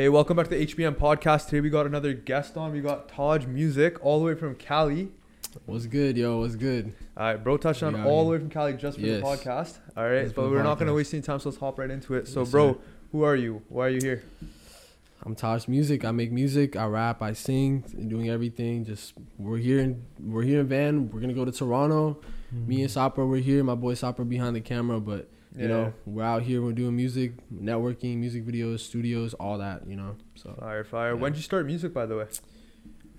Hey, welcome back to the HBM podcast. Today we got another guest on. We got Taj Musiic all the way from Cali. What's good, yo? What's good? All right, bro touched on all the way from Cali just for Yes. the podcast. All right, but we're not going to waste any time, so let's hop right into it. So, Yes, bro, sir. who are you? Why are you here? I'm Taj Musiic. I make music. I rap. I sing. Doing everything. Just we're here in we're here in Van. We're gonna go to Toronto. Me and hmm. Sopra, we're here. My boy Sopra behind the camera, but you know we're out here. We're doing music, networking, music videos, studios, all that. You know. So Fire, fire. Yeah. When did you start music, by the way?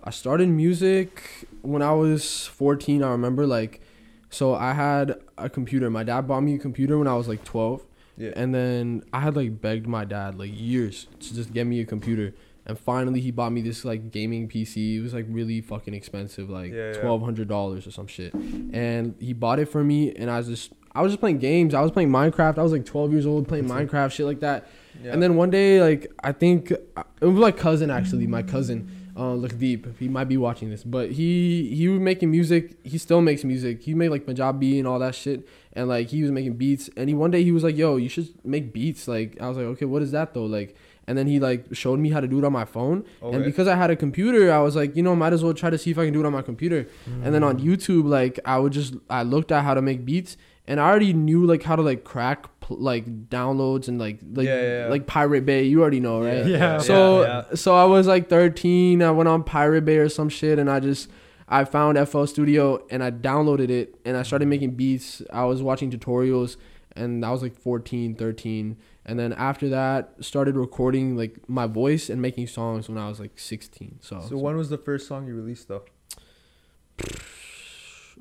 I started music when I was 14. I remember like, so I had a computer. My dad bought me a computer when I was like 12. Yeah. And then I had like begged my dad like years to just get me a computer. And finally he bought me this like gaming PC. It was like really fucking expensive, like Yeah, yeah. twelve hundred dollars or some shit. And he bought it for me and I was just I was just playing games. I was playing Minecraft. I was like twelve years old playing That's it. Minecraft, shit like that. yeah. And then one day, like I think it was my cousin actually, my cousin, uh, look deep. He might be watching this, but he he was making music. He still makes music. He made like Punjabi and all that shit, and like he was making beats. And he one day he was like, "Yo, you should make beats." Like I was like, "Okay, what is that though?" Like, and then he like showed me how to do it on my phone. And Okay. because I had a computer, I was like, you know, might as well try to see if I can do it on my computer. And then on YouTube, like I would just I looked at how to make beats, and I already knew like how to like crack pl- like downloads and like like Yeah, yeah, yeah. like Pirate Bay. You already know, right? Yeah. So yeah. so I was like 13. I went on Pirate Bay or some shit, and I just I found FL Studio and I downloaded it and I started making beats. I was watching tutorials, and I was like 14, 13. And then after that, started recording like my voice and making songs when I was like 16. So, So, when was the first song you released, though?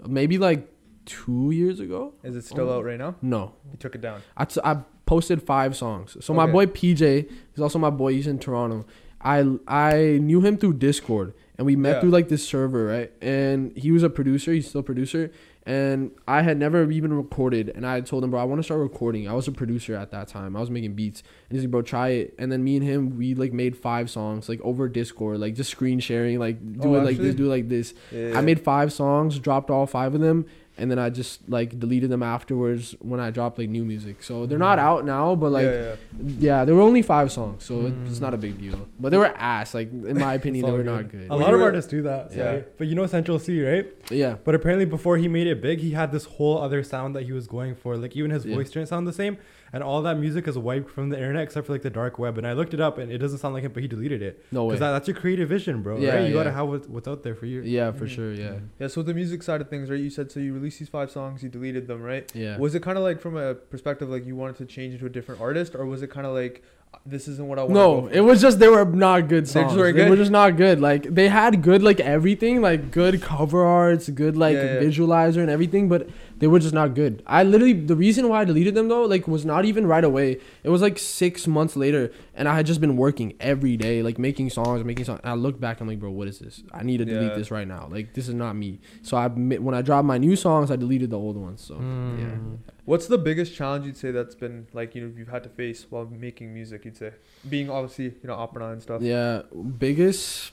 maybe like two years ago. Is it still Oh. out right now? No, You took it down. I, t- I posted five songs. So my boy PJ is also my boy. He's in Toronto. I I knew him through Discord, and we met Yeah. through like this server, right? And he was a producer. He's still a producer. And I had never even recorded, and I told him, bro, I want to start recording. I was a producer at that time. I was making beats, and he's like, bro, try it. And then me and him, we like made five songs, like over Discord, like just screen sharing, like do Oh, it like actually? this, do it like this. Yeah. I made five songs, dropped all five of them, and then I just like deleted them afterwards when I dropped like new music. So they're not out now, but like yeah, yeah, yeah. there were only five songs, so it- it's Mm. not a big deal. But they were ass. Like in my opinion, they were good. not good. A lot of artists do that. Yeah. Yeah. But you know Central Cee, right? Yeah, But apparently before he made it big, he had this whole other sound that he was going for. Like even his Yeah. voice didn't sound the same. And all that music is wiped from the internet except for like the dark web. And I looked it up and it doesn't sound like him, but he deleted it. no way. Because that, that's your creative vision, bro. Yeah, right? You gotta have what, what's out there for you. yeah, for Mhm. sure. Yeah, Yeah, so the music side of things, right? You said so you released these five songs, you deleted them, right? yeah. Was it kind of like from a perspective like you wanted to change into a different artist, or was it kind of like this isn't what I want? No, it was just they were not good They songs. They, were good? just not good. Like they had good like everything, like good cover arts, good like Yeah, yeah. visualizer and everything, but they were just not good. I literally the reason why I deleted them though, like was not even right away. It was like six months later, and I had just been working every day, like making songs, making songs. And I look back, I'm like, bro, what is this? I need to delete Yeah. this right now. Like this is not me. So I when I dropped my new songs, I deleted the old ones. So Mm. yeah. What's the biggest challenge you'd say that's been like you know you've had to face while making music? You'd say being obviously you know opera and stuff. Yeah, biggest.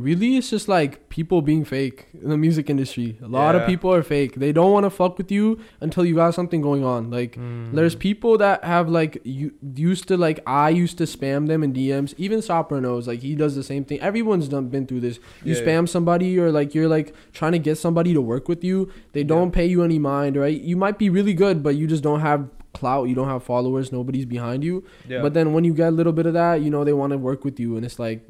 Really, it's just like people being fake in the music industry. A lot Yeah. of people are fake. They don't want to fuck with you until you got something going on. Like, Mm. there's people that have like you used to like I used to spam them in DMs. Even Sopra knows like he does the same thing. Everyone's done been through this. You Yeah, spam somebody or like you're like trying to get somebody to work with you. They don't Yeah. pay you any mind, right? You might be really good, but you just don't have clout. You don't have followers. Nobody's behind you. Yeah. But then when you get a little bit of that, you know, they want to work with you, and it's like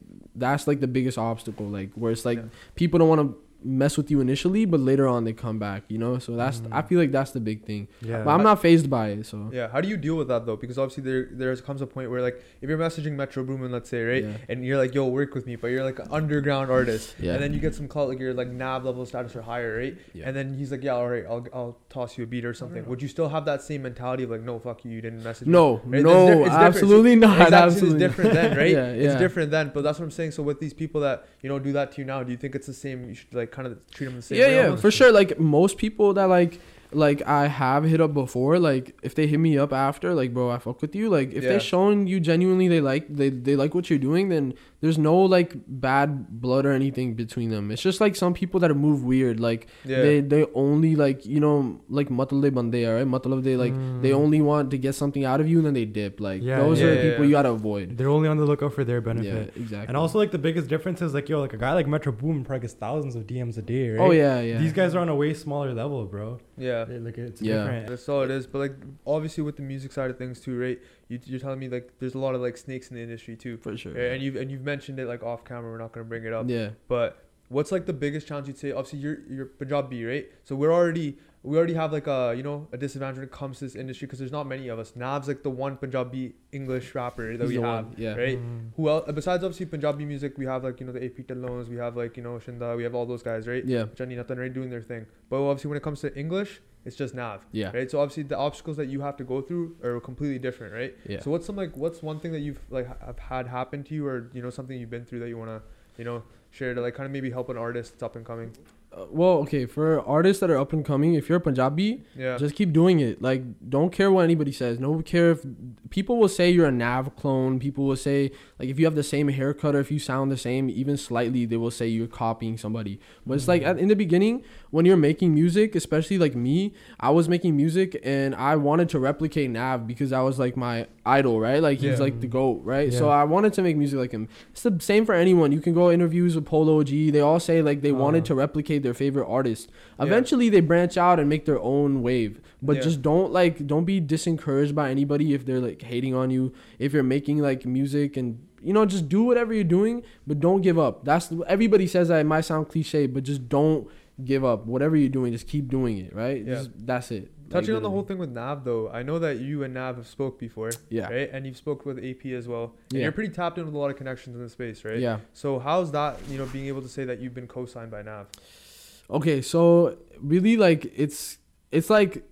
that's like the biggest obstacle. Like where it's like Yeah. people don't want to mess with you initially, but later on they come back. You know, so that's I Mm. feel like that's the big thing. Yeah. But I'm not phased by it. So yeah. How do you deal with that though? Because obviously there there comes a point where like if you're messaging Metro Boomin, let's say right, Yeah. and you're like yo work with me, but you're like an underground artist, Yeah. and then you get some clout like you're like Nav level status or higher, right? Yeah. And then he's like yeah all right I'll I'll toss you a beat or something. Would you still have that same mentality of like no fuck you you didn't message me? no, Right? It's no, di- it's different. absolutely not. Exactly, absolutely it's different not. then, right? yeah, It's different then, but that's what I'm saying. So with these people that you know do that to you now, do you think it's the same? You should like kind of treat them the same. yeah, way yeah, almost? for sure. Like most people that like like I have hit up before. Like if they hit me up after, like bro, I fuck with you. Like if Yeah. they showing you genuinely they like they they like what you're doing, then there's no like bad blood or anything between them. It's just like some people that move weird. Like Yeah. they they only like you know like matlab bande right? Matlab they like they Mm. only want to get something out of you and then they dip. Like Yeah, those yeah, are the yeah, people yeah. you gotta avoid. They're only on the lookout for their benefit. Yeah, exactly. And also, like the biggest difference is like yo, like a guy like Metro Boom probably gets thousands of DMs a day, right? oh yeah, yeah. These guys are on a way smaller level, bro. yeah. They- Like it's Yeah. different. That's all it is. But like obviously with the music side of things too, right? You, you're telling me like there's a lot of like snakes in the industry too. for sure. Right? And you've and you've mentioned it like off camera. We're not gonna bring it up. yeah. But what's like the biggest challenge you'd say? Obviously, you're you're Punjabi, right? So we're already we already have like a you know a disadvantage when it comes to this industry because there's not many of us. Nav's like the one Punjabi English rapper that He's we have, one, yeah. right? Mm. Who else besides obviously Punjabi music? We have like you know the AP Dhillons, we have like you know Shinda, we have all those guys, right? Yeah. Jenny Nathan, right, doing their thing. But obviously when it comes to English, it's just Nav, Yeah. right? So obviously the obstacles that you have to go through are completely different, right? Yeah. So what's some like what's one thing that you've like ha- have had happen to you, or you know something you've been through that you wanna you know share to like kind of maybe help an artist that's up and coming? Uh, well, okay, for artists that are up and coming, if you're a Punjabi, Yeah. just keep doing it. Like, don't care what anybody says. No care if people will say you're a Nav clone. People will say like if you have the same haircut or if you sound the same, even slightly, they will say you're copying somebody. But it's like at, in the beginning when you're making music, especially like me, I was making music and I wanted to replicate Nav because that was like my idol, right? Like he's Yeah. like the goat, right? So I wanted to make music like him. It's the same for anyone. You can go interviews with Polo G. They all say like they wanted Uh. to replicate their favorite artist. Yeah. Eventually they branch out and make their own wave. But Yeah. just don't like don't be disencouraged by anybody if they're like hating on you. If you're making like music and you know just do whatever you're doing, but don't give up. That's everybody says that it might sound cliche, but just don't give up. Whatever you're doing, just keep doing it, right? Yeah. Just, that's it. Like, Touching on the whole thing with Nav though, I know that you and Nav have spoke before, Yeah. right? And you've spoke with AP as well. And Yeah. you're pretty tapped in with a lot of connections in the space, right? Yeah. So how's that, you know, being able to say that you've been co-signed by Nav? Okay, so really like it's it's like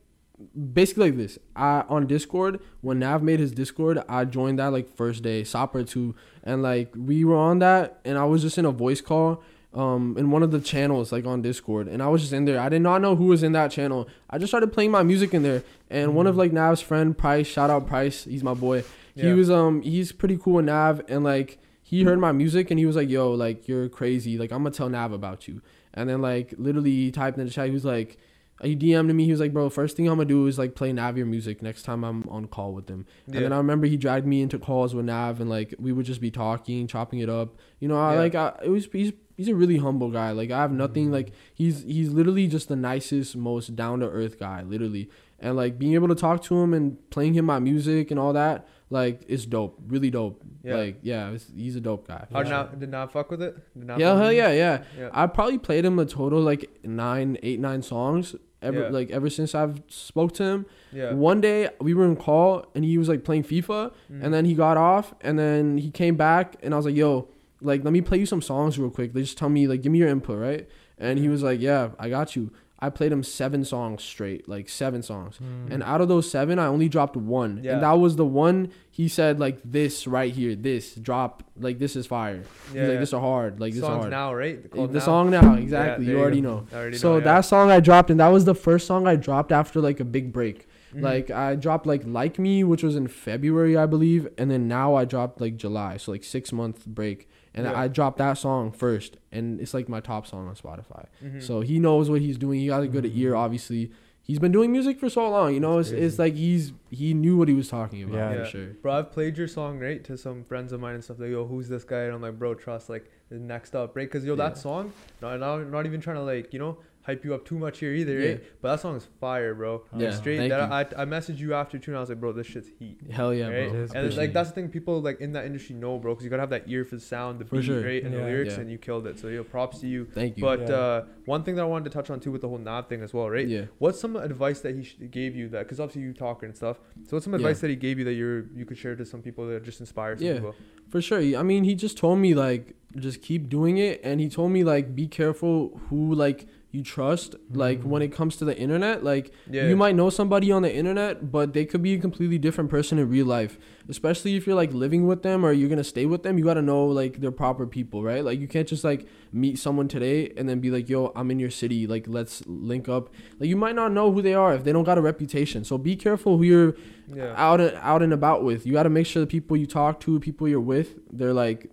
basically like this. I on Discord when Nav made his Discord, I joined that like first day, Sopper two, and like we were on that, and I was just in a voice call, um, in one of the channels like on Discord, and I was just in there. I did not know who was in that channel. I just started playing my music in there, and one of like Nav's friend Price, shout out Price, he's my boy. Yeah. He was um he's pretty cool with Nav, and like he heard my music and he was like, "Yo, like you're crazy. Like I'm gonna tell Nav about you." And then like literally he typed in the chat. He was like, he DM'd me. He was like, "Bro, first thing I'm gonna do is like play Nav your music next time I'm on call with him." Yeah. And then I remember he dragged me into calls with Nav, and like we would just be talking, chopping it up. You know, I Yeah. like I, it was he's he's a really humble guy. Like I have nothing. Mm-hmm. Like he's he's literally just the nicest, most down to earth guy, literally. And like being able to talk to him and playing him my music and all that, like it's dope, really dope. Yeah. Like yeah, it's, he's a dope guy. Yeah. Nav, did not fuck with it? Did Nav Yeah, hell yeah, yeah. Yeah. I probably played him a total like nine, eight, nine songs ever Yeah. like ever since I've spoke to him. Yeah. One day we were in call and he was like playing FIFA Mhm. and then he got off and then he came back and I was like, yo, like let me play you some songs real quick. They just tell me like give me your input, right? And he was like, yeah, I got you. I played him seven songs straight, like seven songs. Mm. And out of those seven, I only dropped one. Yeah. And that was the one he said like this right here, this drop, like this is fire. yeah, He's yeah. like this is hard, like this Songs hard. now, right? the Called Now? song now, exactly. there you you already know. Already So know, yeah. that song I dropped, and that was the first song I dropped after like a big break. Mhm. Like I dropped like Like Me, which was in February, I believe, and then now I dropped like July, so like six month break, and Yeah. I dropped that song first, and it's like my top song on Spotify. Mhm. So he knows what he's doing. He got a good ear, obviously. He's been doing music for so long, you know. It's, it's like he's he knew what he was talking about Yeah. for Yeah. sure. Bro, I've played your song right to some friends of mine and stuff. They go, "Who's this guy?" And I'm like, "Bro, trust like the next up, right?" Because yo, Yeah. that song, no, no, not even trying to like you know hype you up too much here either, Yeah. right? But that song is fire, bro. Like, straight. thank That I I messaged you after too, and I was like, "Bro, this shit's heat." Hell yeah, right? bro. And it's like that's the thing people like in that industry know, bro, because you gotta have that ear for the sound, the For beat, sure. right, and the lyrics, Yeah. and you killed it. So yo, props to you. Thank you. But Yeah. uh, one thing that I wanted to touch on too with the whole Nav thing as well, right? yeah. What's some advice that he sh- gave you that? Because obviously you talk and stuff. So what's some advice that he gave you that you're you could share to some people that just inspire some Yeah. people? For sure. I mean, he just told me like just keep doing it, and he told me like be careful who like you trust. Like when it comes to the internet, like Yeah. you might know somebody on the internet, but they could be a completely different person in real life. Especially if you're like living with them or you're gonna stay with them, you gotta know like they're proper people, right? Like you can't just like meet someone today and then be like, "Yo, I'm in your city. Like let's link up." Like you might not know who they are if they don't got a reputation. So be careful who you're Yeah. out and out and about with. You got to make sure the people you talk to, people you're with, they're like,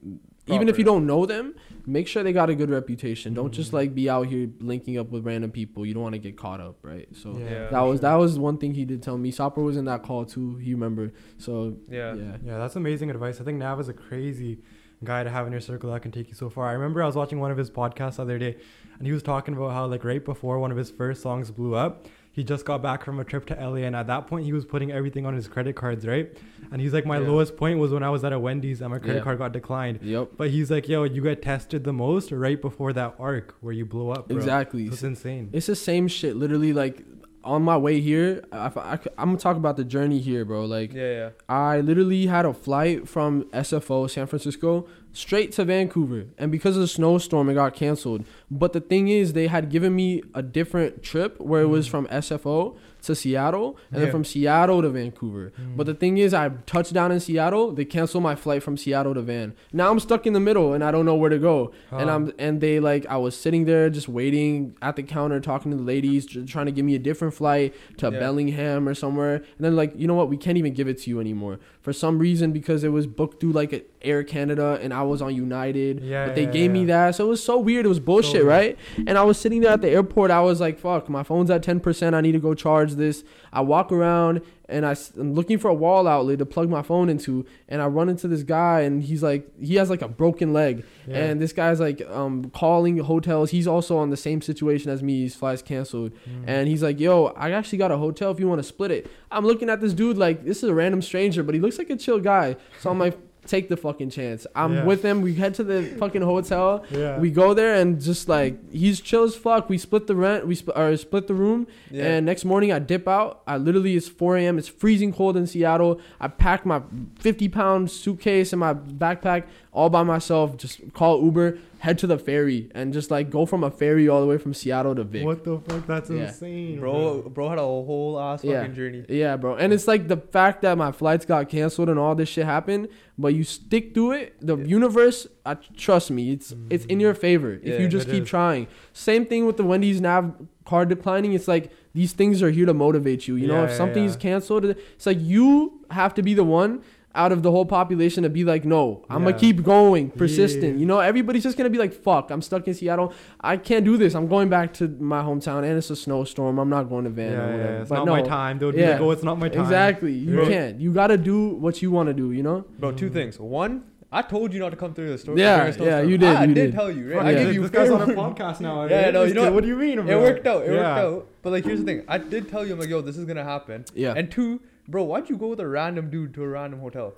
even if you don't know them, make sure they got a good reputation. Don't just like be out here linking up with random people. You don't want to get caught up, right? So Yeah. that was that was one thing he did tell me. Sopper was in that call too. He remembered. So Yeah. yeah, Yeah, that's amazing advice. I think Nav is a crazy guy to have in your circle that can take you so far. I remember I was watching one of his podcasts the other day, and he was talking about how like right before one of his first songs blew up, he just got back from a trip to LA, and at that point he was putting everything on his credit cards, right? And he's like, my Yeah. lowest point was when I was at a Wendy's and my credit Yeah. card got declined. yep, But he's like, yo, you get tested the most right before that arc where you blow up, bro. exactly. It's insane. It's the same shit. Literally, like on my way here, I, I, am gonna talk about the journey here, bro. Like Yeah. Yeah. I literally had a flight from SFO, San Francisco, straight to Vancouver. And because of the snowstorm, it got canceled. But the thing is, they had given me a different trip where it was Mm. from SFO to Seattle and Yeah. then from Seattle to Vancouver. Mm. But the thing is, I touched down in Seattle, they canceled my flight from Seattle to Van. Now I'm stuck in the middle and I don't know where to go. And I'm and they like I was sitting there just waiting at the counter talking to the ladies trying to give me a different flight to Yeah. Bellingham or somewhere. And then like, you know what? We can't even give it to you anymore. For some reason because it was booked through like Air Canada and I was on United. Yeah, but they yeah, gave me that. So it was so weird. It was bullshit, weird. right? And I was sitting there at the airport. I was like, fuck, my phone's at 10%. I need to go charge this. I walk around and I, am looking for a wall outlet to plug my phone into. And I run into this guy and he's like, he has like a broken leg. Yeah. And this guy's like um, calling hotels. He's also on the same situation as me. His flight's canceled. Mm. And he's like, yo, I actually got a hotel if you want to split it. I'm looking at this dude like, this is a random stranger, but he looks like a chill guy. So I'm like, take the fucking chance. I'm Yeah. with him. We head to the fucking hotel. yeah. We go there and just like he's chill as fuck. We split the rent. We sp- or split the room. Yeah. And next morning I dip out. I literally it's 4 a.m. It's freezing cold in Seattle. I pack my 50 pound suitcase and my backpack all by myself. Just call Uber, head to the ferry, and just like go from a ferry all the way from Seattle to Vic. What the fuck? That's Yeah. insane, bro, bro had a whole ass fucking journey. Yeah, bro. And it's like the fact that my flights got canceled and all this shit happened, but you stick to it. The Yeah. universe, I trust me, it's mm. it's in your favor Yeah, if you just keep is. trying. Same thing with the Wendy's Nav card declining. It's like these things are here to motivate you. You know, Yeah, if yeah, something's yeah. canceled, it's like you have to be the one out of the whole population to be like, no, I'm Yeah. gonna keep going, persistent. Yeah. You know, everybody's just gonna be like, fuck, I'm stuck in Seattle. I can't do this. I'm going back to my hometown, and it's a snowstorm. I'm not going to Van Yeah, or yeah, it's but not no, my time. They would be Yeah. like, oh, it's not my time. Exactly. You Right. can't. You gotta do what you want to do. You know. Bro, two Mm. things. One, I told you not to come through the store. Yeah, during a snowstorm. yeah, you did, I you did, did. tell you, right? Fuck I yeah. give you this guy's on a podcast now. Yeah, right? no, This you know what- what do you mean, It worked out. It Yeah. worked out. But like, here's the thing. I did tell you, I'm like, yo, this is gonna happen. Yeah. And two, bro, why'd you go with a random dude to a random hotel?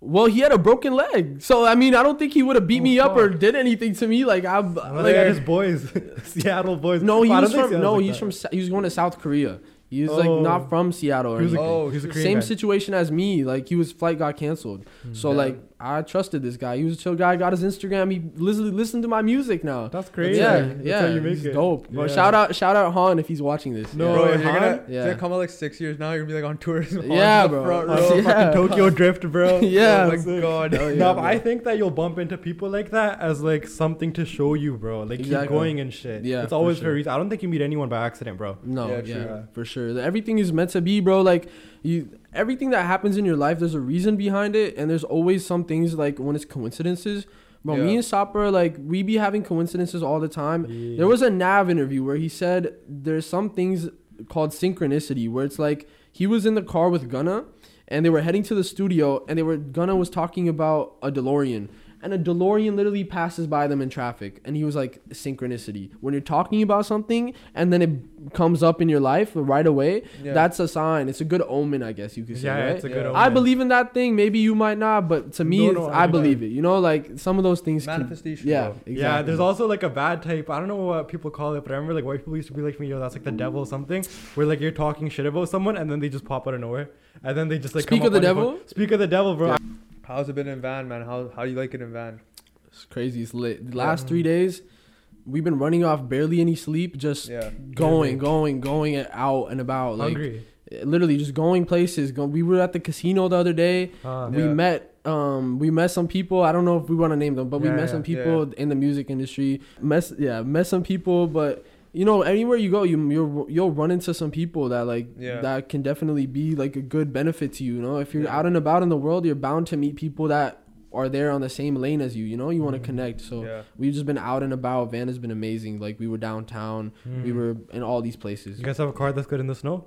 Well, he had a broken leg, so I mean, I don't think he would have beat Oh, me up or did anything to me. Like I'm, Unless like, they got his boys, Seattle boys. no, he Well, was from Seattle's no, like he's that. from Sa- he was going to South Korea. He was Oh. like not oh. from Seattle or He was a. Oh, he's was a shit. Korean Same guy. situation as me. Like he was flight got canceled. Hmm. So Yeah. like I trusted this guy. He was a chill guy. Got his Instagram. He literally listened to my music now. That's crazy. Yeah, That's yeah, how you make he's it. dope. Bro, Yeah. shout out, shout out Han if he's watching this. No, yeah. bro, if you're Han? gonna, Yeah. gonna come out like six years now, you're gonna be like on tourism. Yeah, bro. Front row. Yeah. fucking Tokyo Drift, bro. Yeah. Oh my god. Oh, yeah, no. I think that you'll bump into people like that as like something to show you, bro. Like Exactly. keep going and shit. Yeah, it's always for sure. a reason. I don't think you meet anyone by accident, bro. No, Yeah, yeah, for sure. Everything is meant to be, bro. Like you, everything that happens in your life, there's a reason behind it, and there's always some things like when it's coincidences. Bro, me and Sapper, like we be having coincidences all the time. Yeah. There was a Nav interview where he said there's some things called synchronicity, where it's like he was in the car with Gunna, and they were heading to the studio, and they were Gunna was talking about a DeLorean. And a DeLorean literally passes by them in traffic. And he was like, synchronicity. When you're talking about something and then it comes up in your life right away, Yeah. that's a sign. It's a good omen, I guess you could say. yeah, right? it's a good. Yeah. I believe in that thing. Maybe you might not, but to me, No, it's- no, I I do. believe it. You know, like some of those things. Can, Manifestation. yeah, exactly. Yeah, there's also like a bad type. I don't know what people call it, but I remember like white people used to be like to me, yo, that's like the devil or something. Where like you're talking shit about someone and then they just pop out of nowhere. And then they just like Speak come of the up on devil? Speak of the devil, bro. Yeah. How's it been in van, man? How how do you like it in van? It's crazy. It's lit. The last three days, we've been running off barely any sleep, just Yeah. going, going, going out and about, like Hungry. literally just going places. Go, we were at the casino the other day. Uh, We Yeah. met um we met some people. I don't know if we want to name them, but we met yeah. some people in the music industry. Met yeah, met some people, but you know, anywhere you go, you you'll, you'll run into some people that like Yeah. that can definitely be like a good benefit to you. You know, if you're Yeah. out and about in the world, you're bound to meet people that are there on the same lane as you. You know, you want to connect. So yeah. we've just been out and about. Van has been amazing. Like we were downtown. We mm. were in all these places. You guys have a car that's good in the snow?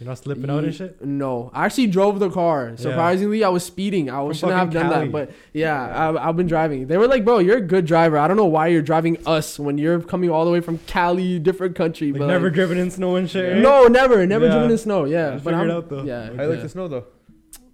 You're not slipping out and shit? No, I actually drove the car. Surprisingly, I was speeding. I From shouldn't have done Cali. that, but yeah, I, I've been driving. They were like, "Bro, you're a good driver. I don't know why you're driving us when you're coming all the way from Cali, different country." Like but never like, driven in snow and shit. Right? no, never, never Yeah. driven in snow. Yeah, I but figured I'm, out, though. yeah, I like yeah. the snow though.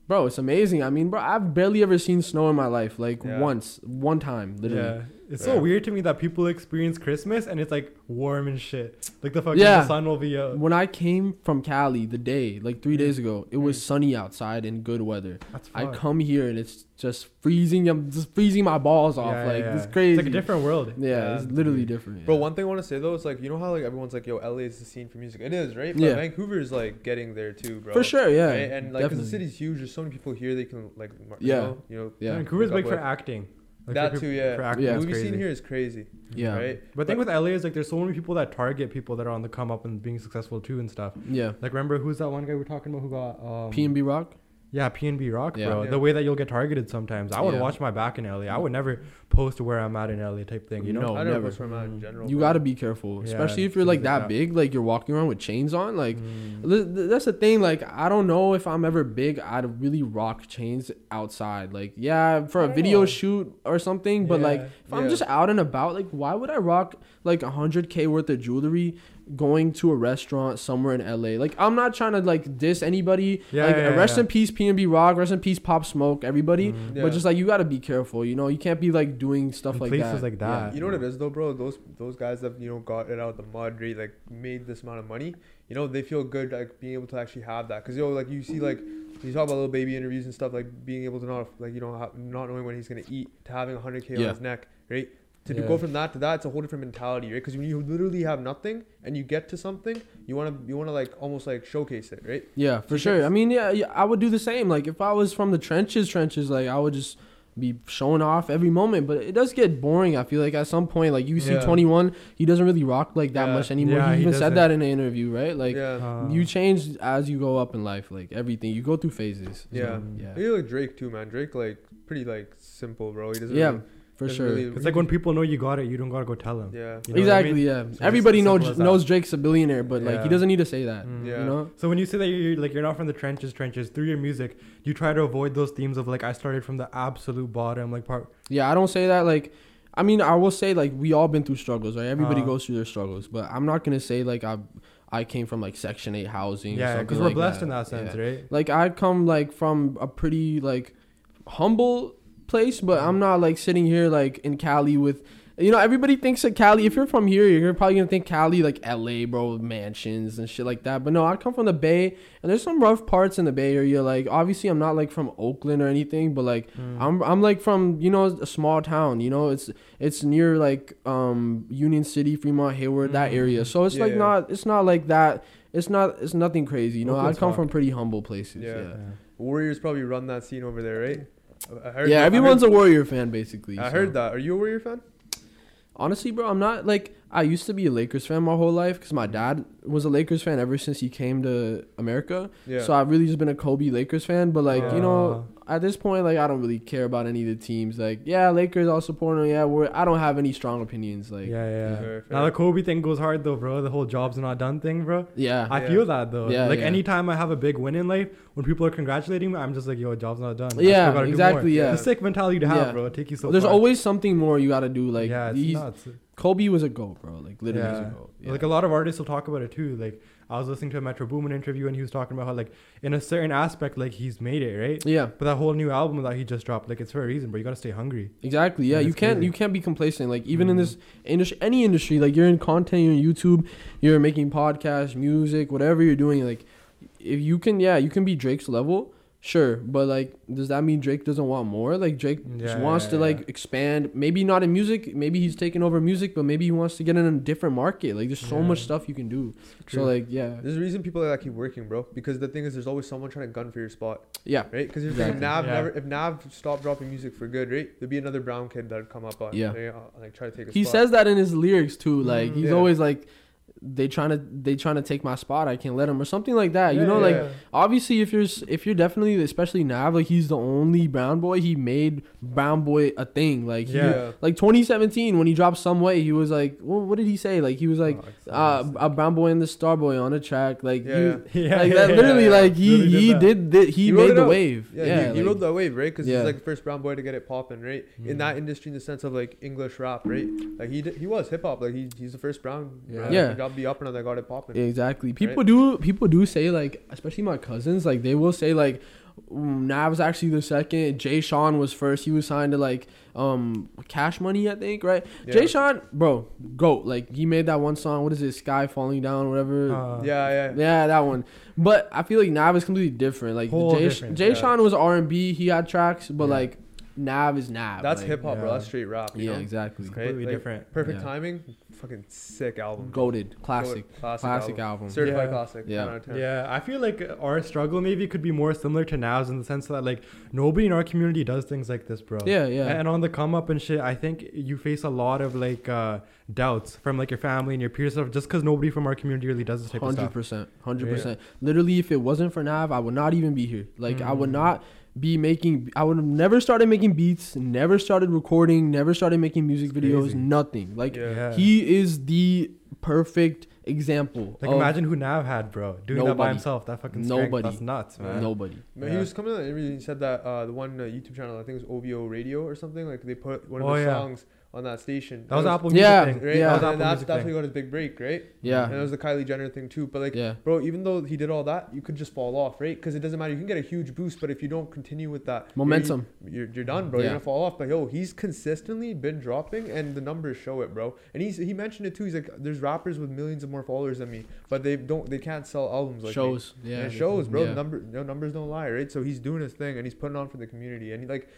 bro. It's amazing. I mean, bro, I've barely ever seen snow in my life. Like Yeah. once, one time, literally. Yeah. It's Yeah. so weird to me that people experience Christmas and it's like warm and shit. Like the fucking Yeah. the sun will be out. When I came from Cali the day, like three days ago, it was Mm. sunny outside and good weather. That's I fucked. come here and it's just freezing. I'm just freezing my balls off. Yeah, like yeah, it's crazy. It's like a different world. Yeah, Yeah, it's it's literally weird. different. Bro, yeah. one thing I want to say though is like you know how like everyone's like yo LA is the scene for music. It is right. But Yeah. Vancouver is like getting there too, bro. For sure, yeah. Right? And like because the city's huge, there's so many people here. They can like mar- Yeah. You know, you know Yeah. Vancouver's Hook big for acting. Like, that for too. peop- Yeah. For acting, Yeah. Movie crazy. scene here is crazy. Yeah. Right. But the thing with LA is like there's so many people that target people that are on the come up and being successful too and stuff. Yeah. Like remember who's that one guy we are talking about who got um, PnB Rock. Yeah, PnB Rock, Yeah. bro. Yeah. The way that you'll get targeted sometimes. I would Yeah. watch my back in LA. I would never post where I'm at in LA type thing. You know. No, I never never. post from that in general. You gotta be careful, Yeah, especially if you're like like that, that. big. Like you're walking around with chains on. Like Mm. th- th- that's the thing. Like I don't know if I'm ever big. I'd really rock chains outside. Like yeah, for a video know. shoot or something. But like Yeah. if I'm just out and about, like why would I rock like a hundred k worth of jewelry? Going to a restaurant somewhere in LA, like I'm not trying to like diss anybody. Yeah, like yeah, rest yeah. in peace, PnB Rock. Rest in peace, Pop Smoke. Everybody, Mm. Yeah. But just like you gotta be careful, you know. You can't be like doing stuff In like places that. like that. You know what it is though, bro? Those those guys that you know got it out of the mud, right? Like made this amount of money. You know, they feel good like being able to actually have that. Cause yo, like you see, like you talk about Lil Baby interviews and stuff, like being able to not like you know ha- not knowing when he's gonna eat to having 100k on his neck, right? To Yeah. go from that to that, it's a whole different mentality, right? Because when you literally have nothing and you get to something, you wanna you wanna like almost like showcase it, right? Yeah, for sure. I mean, yeah, yeah, I would do the same. Like if I was from the trenches, trenches, like I would just be showing off every moment. But it does get boring. I feel like at some point, like you see Yeah. twenty one, he doesn't really rock like that Yeah. much anymore. Yeah, he he even said that in an interview, right? Like yeah, Uh, you change as you go up in life. Like everything, you go through phases. So, Yeah. yeah, you like Drake too, man. Drake like pretty like simple, bro. He doesn't. Yeah, really, for doesn't sure. really- it's like when people know you got it, you don't gotta go tell them. yeah. You know what I exactly. mean? Yeah. it's Everybody knows simple as that. knows Drake's a billionaire, but like he doesn't need to say that. Mm. Yeah. You know. So when you say that you're like you're not from the trenches, trenches through your music, you try to avoid those themes of like I started from the absolute bottom, like part. Yeah, I don't say that like I mean, I will say like we all been through struggles, right? Everybody Uh. goes through their struggles, but I'm not gonna say like I I came from like Section Eight housing. Yeah, because we're like blessed that. in that sense, Yeah. right? Like I come like from a pretty like humble place, but I'm not like sitting here like in Cali with. You know, everybody thinks that Cali. If you're from here, you're probably gonna think Cali like L.A., bro, mansions and shit like that. But no, I come from the Bay, and there's some rough parts in the Bay Area. Like, obviously, I'm not like from Oakland or anything, but like, Mm. I'm I'm like from you know a small town. You know, it's it's near like um Union City, Fremont, Hayward, that Mhm. area. So it's like Yeah. not it's not like that. It's not it's nothing crazy. You know, I come hot. from pretty humble places. Yeah. Yeah. Yeah. Warriors probably run that scene over there, right? I heard, Yeah, I everyone's heard, a Warrior fan basically. I so. heard that. Are you a Warrior fan? Honestly, bro, I'm not like I used to be a Lakers fan my whole life because my dad was a Lakers fan ever since he came to America. Yeah. So I've really just been a Kobe Lakers fan. But like you know, Uh, at this point, like I don't really care about any of the teams. Like yeah, Lakers, I'll support them. Yeah, we're I don't have any strong opinions. Like yeah, yeah. Fair, Now the Kobe thing goes hard though, bro. The whole job's not done thing, bro. yeah, I Yeah. feel that though. Yeah, like yeah. anytime I have a big win in life, when people are congratulating me, I'm just like, yo, job's not done. Yeah, gotta do exactly. Yeah. It's a sick mentality to have, Yeah. bro. Take you so. There's far. always something more you got to do. Like yeah, it's these, nuts. Kobe was a goat, bro. Like literally was a Yeah. goat. Yeah. Like a lot of artists will talk about it too. Like I was listening to a Metro Boomin interview and he was talking about how like in a certain aspect like he's made it right. yeah, But that whole new album that he just dropped, like it's for a reason, but you gotta stay hungry. exactly. Yeah, you can't crazy. you can't be complacent. Like even in Mhm. this industry, any industry, like you're in content, you're in YouTube, you're making podcasts, music, whatever you're doing. Like if you can, yeah, you can be Drake's level. Sure, but like, does that mean Drake doesn't want more? Like Drake just Yeah, wants yeah, to yeah. like expand. Maybe not in music. Maybe he's taking over music, but maybe he wants to get in a different market. Like, there's so Yeah. much stuff you can do. True. So like, yeah, There's a reason people like that keep working, bro. Because the thing is, there's always someone trying to gun for your spot, yeah, right? Because if Exactly. Nav Yeah. never, if Nav stopped dropping music for good, right? There'd be another brown kid that'd come up on, Yeah. they, uh, like try to take. A he spot. says that in his lyrics too. Like Mm, he's yeah. always like, they trying to they trying to take my spot. I can't let him or something like that. you know, yeah, like obviously if you're if you're definitely especially Nav, like he's the only brown boy. He made brown boy a thing. Like he, Yeah. like 2017 when he dropped some way, he was like, well, what did he say? Like he was like. Oh, Uh, a brown boy and the star boy on a track, like Yeah, you, yeah, like that. Literally, yeah, yeah. like he he did the, he, He made the wave. Yeah, Yeah, he, he rode that wave, right? Because Yeah. he's like the first brown boy to get it popping, right? In Mm. that industry, in the sense of like English rap, right? Like he did, he was hip hop. Like he, he's the first brown. Yeah. Yeah. Got be up and that got it popping. Exactly. People do people do say like, especially my cousins, like they will say like, mm, Nav's actually the second. Jay Sean was first. He was signed to like um Cash Money, I think, right? Yeah. Jay Sean, bro, goat. Like he made that one song. What is it? Sky falling down, whatever. Uh, yeah, yeah. Yeah, that one. But I feel like Nav is completely different. Like Whole Jay, different, Jay yeah. Sean was R and B. He had tracks, but Yeah. like Nav is Nav. That's like, hip hop, bro. That's street rap. You Yeah, know? exactly. Right? completely Like, different. Perfect Yeah. timing. Fucking sick album. Goaded, classic, Goat- classic, classic album. album. Certified Yeah. classic. Yeah. 10 out of 10. Yeah, I feel like our struggle maybe could be more similar to Now's in the sense that like nobody in our community does things like this, bro. Yeah, yeah. And on the come up and shit, I think you face a lot of like uh, doubts from like your family and your peers stuff just because nobody from our community really does this type of stuff. Hundred percent, hundred percent. Literally, if it wasn't for Nav, I would not even be here. Like, I would Mm. not be making. I would have never started making beats, never started recording, never started making music videos. Nothing. Like, Yeah. he is the perfect example. Like of imagine who Nav had, bro, doing that by himself. That fucking strength, Nobody. That's nuts, man. nobody. Man, He was coming on the interview and he said that uh, the one uh, YouTube channel, I think it was OVO Radio or something, like they put one of Oh, his yeah. songs on that station. That was And it Apple Music Yeah, thing. Right? yeah. That was And Apple that's, Music that's when he got his big break, right? Yeah, And it was the Kylie Jenner thing too. But like, yeah. bro, even though he did all that, you could just fall off, right? Because it doesn't matter. You can get a huge boost, but if you don't continue with that you're- Momentum. you're, you're done, bro. Yeah. You're gonna fall off. But yo, he's consistently been dropping, and the numbers show it, bro. And he's he mentioned it too. He's like, there's rappers with millions of more followers than me, but they don't, they can't sell albums like me. Shows. And Yeah. it shows, bro. Yeah. Number, no, numbers don't lie, right? So he's doing his thing, and he's putting on for the community, and he like.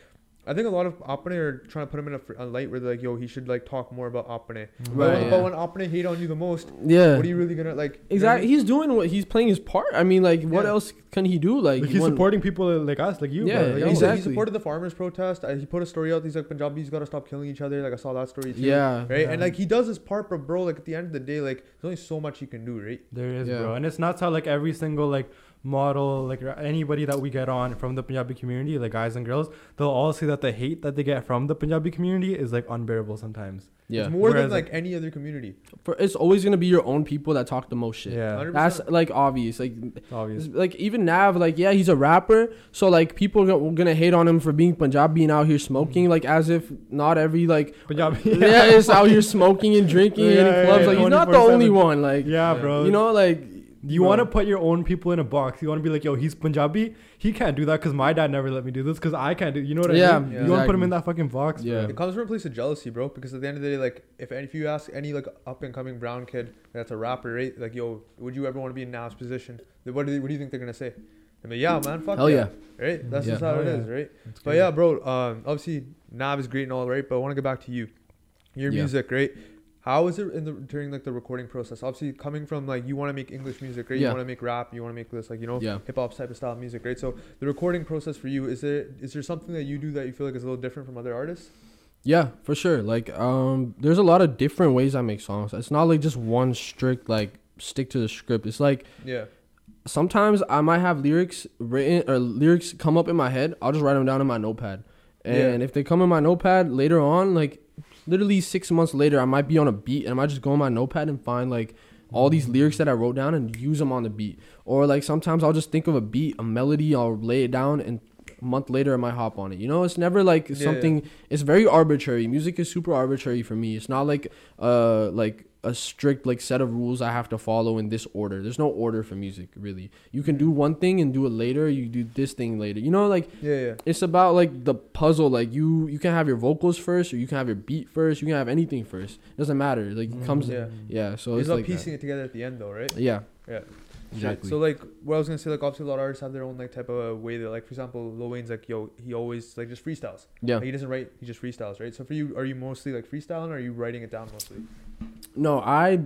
I think a lot of Apane are trying to put him in a, fr- a light where they're like, yo, he should like talk more about Apane. But, Right, when- yeah. but when Apane hate on you the most, Yeah. what are you really gonna like? you know I Exactly. mean? He's doing what he's playing his part. I mean, like, what Yeah. else can he do? Like, Like he's won- supporting people like us, like you. Yeah, bro. Like, He, yo, exactly. he supported the farmers protest. Uh, he put a story out. He's like, Punjabis gotta stop killing each other. Like I saw that story too. Yeah. Right. Yeah. And like he does his part, but bro, like at the end of the day, like there's only so much he can do, right? There is, Yeah. bro, and it's not how like every single like model, like anybody that we get on from the Punjabi community, like guys and girls, they'll all say that the hate that they get from the Punjabi community is like unbearable sometimes. Yeah. It's more than Whereas, like, like- any other community. For, it's always gonna be your own people that talk the most shit. Yeah, 100%. That's like obvious. Like, it's obvious. like even Nav, like yeah, he's a rapper. So like people are gonna hate on him for being Punjabi and out here smoking, like as if not every like Punjabi, yeah, is out here smoking and drinking Yeah, in clubs. yeah, like he's not the only one. Like yeah, Yeah. bro. you know, like you bro. want to put your own people in a box. You want to be like, yo, he's Punjabi. He can't do that because my dad never let me do this because I can't do. You know what Yeah, I mean? yeah. You want to put him in that fucking box. Yeah. bro. It comes from a place of jealousy, bro. Because at the end of the day, like if if you ask any like up and coming brown kid that's a rapper, right? Like yo, would you ever want to be in Nav's position? What do they, what do you think they're gonna say? I mean, yeah, man, fuck Hell yeah. right? That's Yeah. just how Hell it yeah. is, right? It's But crazy. yeah, bro. Um, obviously Nav is great and all, right? But I want to get back to you, your Yeah. music, right? How is it in the during like the recording process? Obviously, coming from like you want to make English music, right? Yeah. You want to make rap, you want to make this like you know Yeah. hip hop type of style of music, right? So the recording process for you is there is there something that you do that you feel like is a little different from other artists? Yeah, for sure. Like, um, there's a lot of different ways I make songs. It's not like just one strict like stick to the script. It's like Yeah, sometimes I might have lyrics written or lyrics come up in my head. I'll just write them down in my notepad, and Yeah. if they come in my notepad later on, like literally six months later, I might be on a beat and I might just go on my notepad and find like all these lyrics that I wrote down and use them on the beat. Or like sometimes I'll just think of a beat, a melody, I'll lay it down and a month later I might hop on it. You know, it's never like Yeah, something it's very arbitrary. Music is super arbitrary for me. It's not like uh like a strict like set of rules I have to follow in this order. There's no order for music really. You can do one thing and do it later. You do this thing later. You know, like yeah, yeah. it's about like the puzzle. Like you you can have your vocals first, or you can have your beat first. You can have anything first. It doesn't matter. Like it mm-hmm, comes. Yeah. Yeah. So it's it's about like that. piecing it together at the end, though, right? Yeah. Exactly. So like, what I was gonna say, like obviously a lot of artists have their own like type of way that, like for example, Lil Wayne's like, yo, he always like just freestyles. yeah. Like, he doesn't write, he just freestyles, right? So for you, are you mostly like freestyling, or are you writing it down mostly? No, I.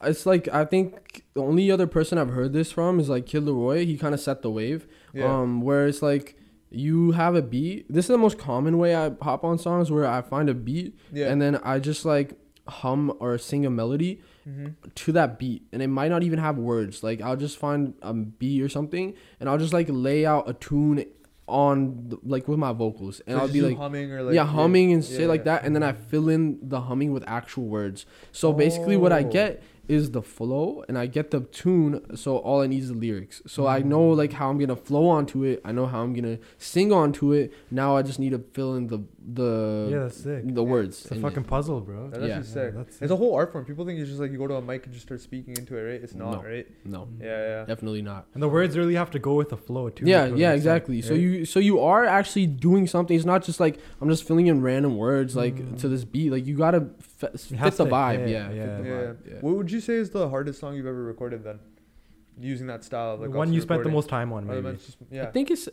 It's like I think the only other person I've heard this from is like Kid LAROI. He kind of set the wave. Yeah. Um, where it's like you have a beat. This is the most common way I hop on songs where I find a beat yeah. and then I just like hum or sing a melody mm-hmm. to that beat and it might not even have words like i'll just find a beat or something and i'll just like lay out a tune on the, like with my vocals and So i'll be like humming or like yeah humming and shit yeah, like that and then i fill in the humming with actual words so basically what i Oh. get is the flow and i get the tune so all i need is the lyrics so i know like how i'm gonna flow onto it i know how i'm gonna sing onto it now i just need to fill in the the yeah, that's sick. the words It's a fucking it. puzzle, bro. That's Yeah. actually sick. Yeah, that's it's a whole art form. People think it's just like you go to a mic and just start speaking into it, right? It's not, No. right? no Yeah, yeah. definitely not And the words really have to go with the flow too. Yeah, is yeah, it makes sense, exactly. So you so you are actually doing something. It's not just like I'm just filling in random words like Mm. to this beat. Like you gotta f- fit has the to- vibe. yeah, Yeah, yeah, fit the Yeah. vibe, yeah. What would you say is the hardest song you've ever recorded then? Using that style, the like one obviously you spent the most time on, maybe. just- yeah. I think it's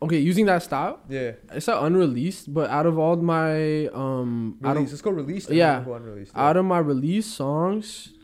okay using that style. yeah. It's not unreleased, but out of all my um out of Let's go released. Yeah. Go unreleased. out of my released songs,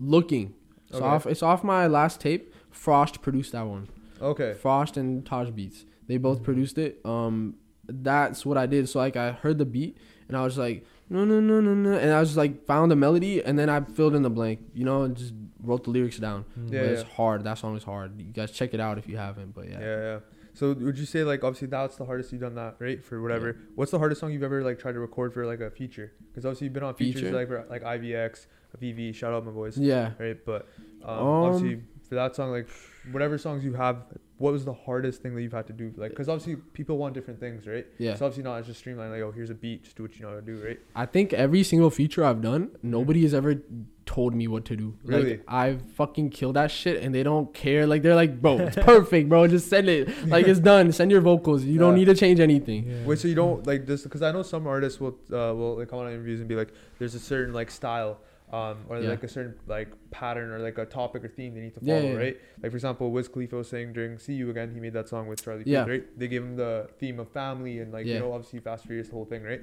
looking. It's Okay. off. It's off my last tape. Frost produced that one. okay. Frost and Taj Beats. They both produced it. Um, that's what I did. So like I heard the beat and I was like no no no no no, and I was like found the melody and then I filled in the blank. You know, and just wrote the lyrics down. Mm. Yeah, but it's yeah. hard. That song is hard. You guys check it out if you haven't. But Yeah. yeah. yeah, So would you say like obviously that's the hardest you've done that right for whatever? What's the hardest song you've ever like tried to record for like a feature? Because obviously you've been on features Feature? like for, like IVX, VV. Shout out my boys. Yeah. Right, but um, Um, obviously for that song like whatever songs you have, what was the hardest thing that you've had to do? Like because obviously people want different things, right? Yeah. So obviously not as just streamline like oh here's a beat, just do what you know how to do, right? I think every single feature I've done, nobody has ever told me what to do. Really? Like I fucking kill that shit and they don't care. Like they're like, bro, it's perfect, bro. Just send it. Like it's done. Send your vocals. You don't need to change anything. Yeah. Wait, so you don't like this? Because I know some artists will uh, will like come on interviews and be like, "There's a certain like style, um, or Yeah. like a certain like pattern or like a topic or theme they need to follow, yeah. right?" Like for example, Wiz Khalifa was saying during "See You Again," he made that song with Charlie Puth, Yeah. right? They gave him the theme of family and like you know obviously Fast and Furious the whole thing, right?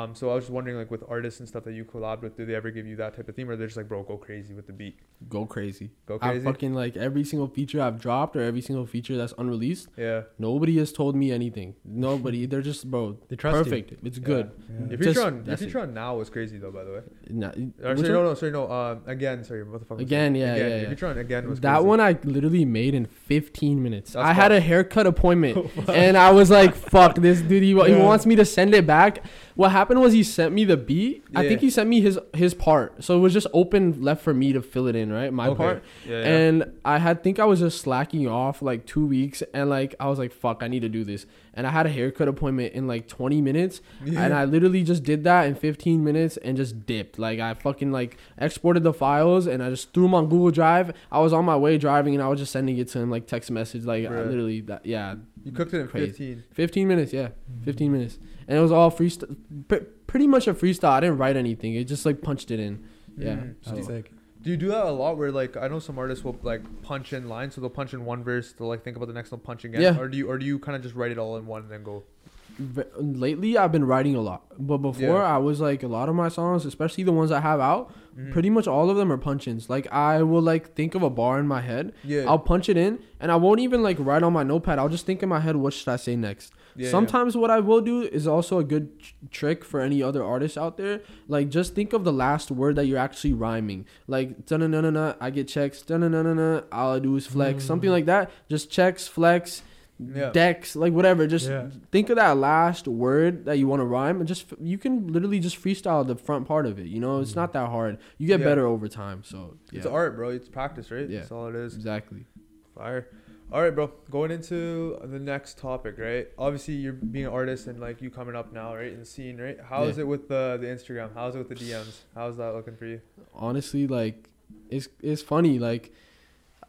Um, so I was just wondering like with artists and stuff that you collabed with, do they ever give you that type of theme, or they're just like, "Bro, go crazy with the beat, Go crazy. go I crazy"? fucking like every single feature I've dropped or every single feature that's unreleased. yeah. Nobody has told me anything. Nobody. They're just bro. They trust you. perfect. It's good. Yeah. Your Just- feature on your that's it. feature on now was crazy though, by the way. Nah, Or, sorry, no, no, sorry, no. Um, again, sorry, what the fuck? was it? Again, yeah, again, yeah, Your yeah. feature on again was That crazy. one I literally made in 15 minutes. That's I had a haircut appointment and I was like, fuck this dude. He, wa- he wants me to send it back. What happened was he sent me the beat. I think he sent me his his part. So it was just open left for me to fill it in, right? My Okay. part. Yeah, yeah. And I had think I was just slacking off like two weeks and like I was like, fuck, I need to do this. And I had a haircut appointment in like 20 minutes. Yeah. And I literally just did that in 15 minutes and just dipped. Like I fucking like exported the files and I just threw them on Google Drive. I was on my way driving and I was just sending it to him like text message. Like I literally that yeah, You cooked it in Crazy. 15. 15 minutes. Yeah, Mm-hmm. 15 minutes. And it was all freestyle. Pr- pretty much a freestyle. I didn't write anything. It just like punched it in. Yeah. Mhm. So- That's sick. Do you do that a lot where like I know some artists will like punch in lines, so they'll punch in one verse, they'll like think about the next one, punch again. Yeah. Or do you or do you kind of just write it all in one and then go? Lately I've been writing a lot, but before Yeah. I was like a lot of my songs, especially the ones I have out, Mhm. pretty much all of them are punch-ins. Like I will like think of a bar in my head, Yeah. I'll punch it in, and I won't even like write on my notepad. I'll just think in my head, what should I say next? yeah, yeah. Sometimes what I will do is also a good tr- trick for any other artists out there. Like just think of the last word that you're actually rhyming. Like na na na I get checks. na na na all I do is flex. Something like that. Just checks, flex, Yeah. decks, like whatever. Just Yeah. think of that last word that you want to rhyme, and just you can literally just freestyle the front part of it. You know, it's not that hard. You get Yeah. better over time. So yeah, It's art, bro. It's practice, right? Yeah. That's all it is. exactly. Fire. All right, bro. Going into the next topic, right? Obviously, you're being an artist and like you coming up now, right, in the scene, right? How is Yeah. it with the the Instagram? How's it with the DMs? How's that looking for you? Honestly, like it's it's funny. Like,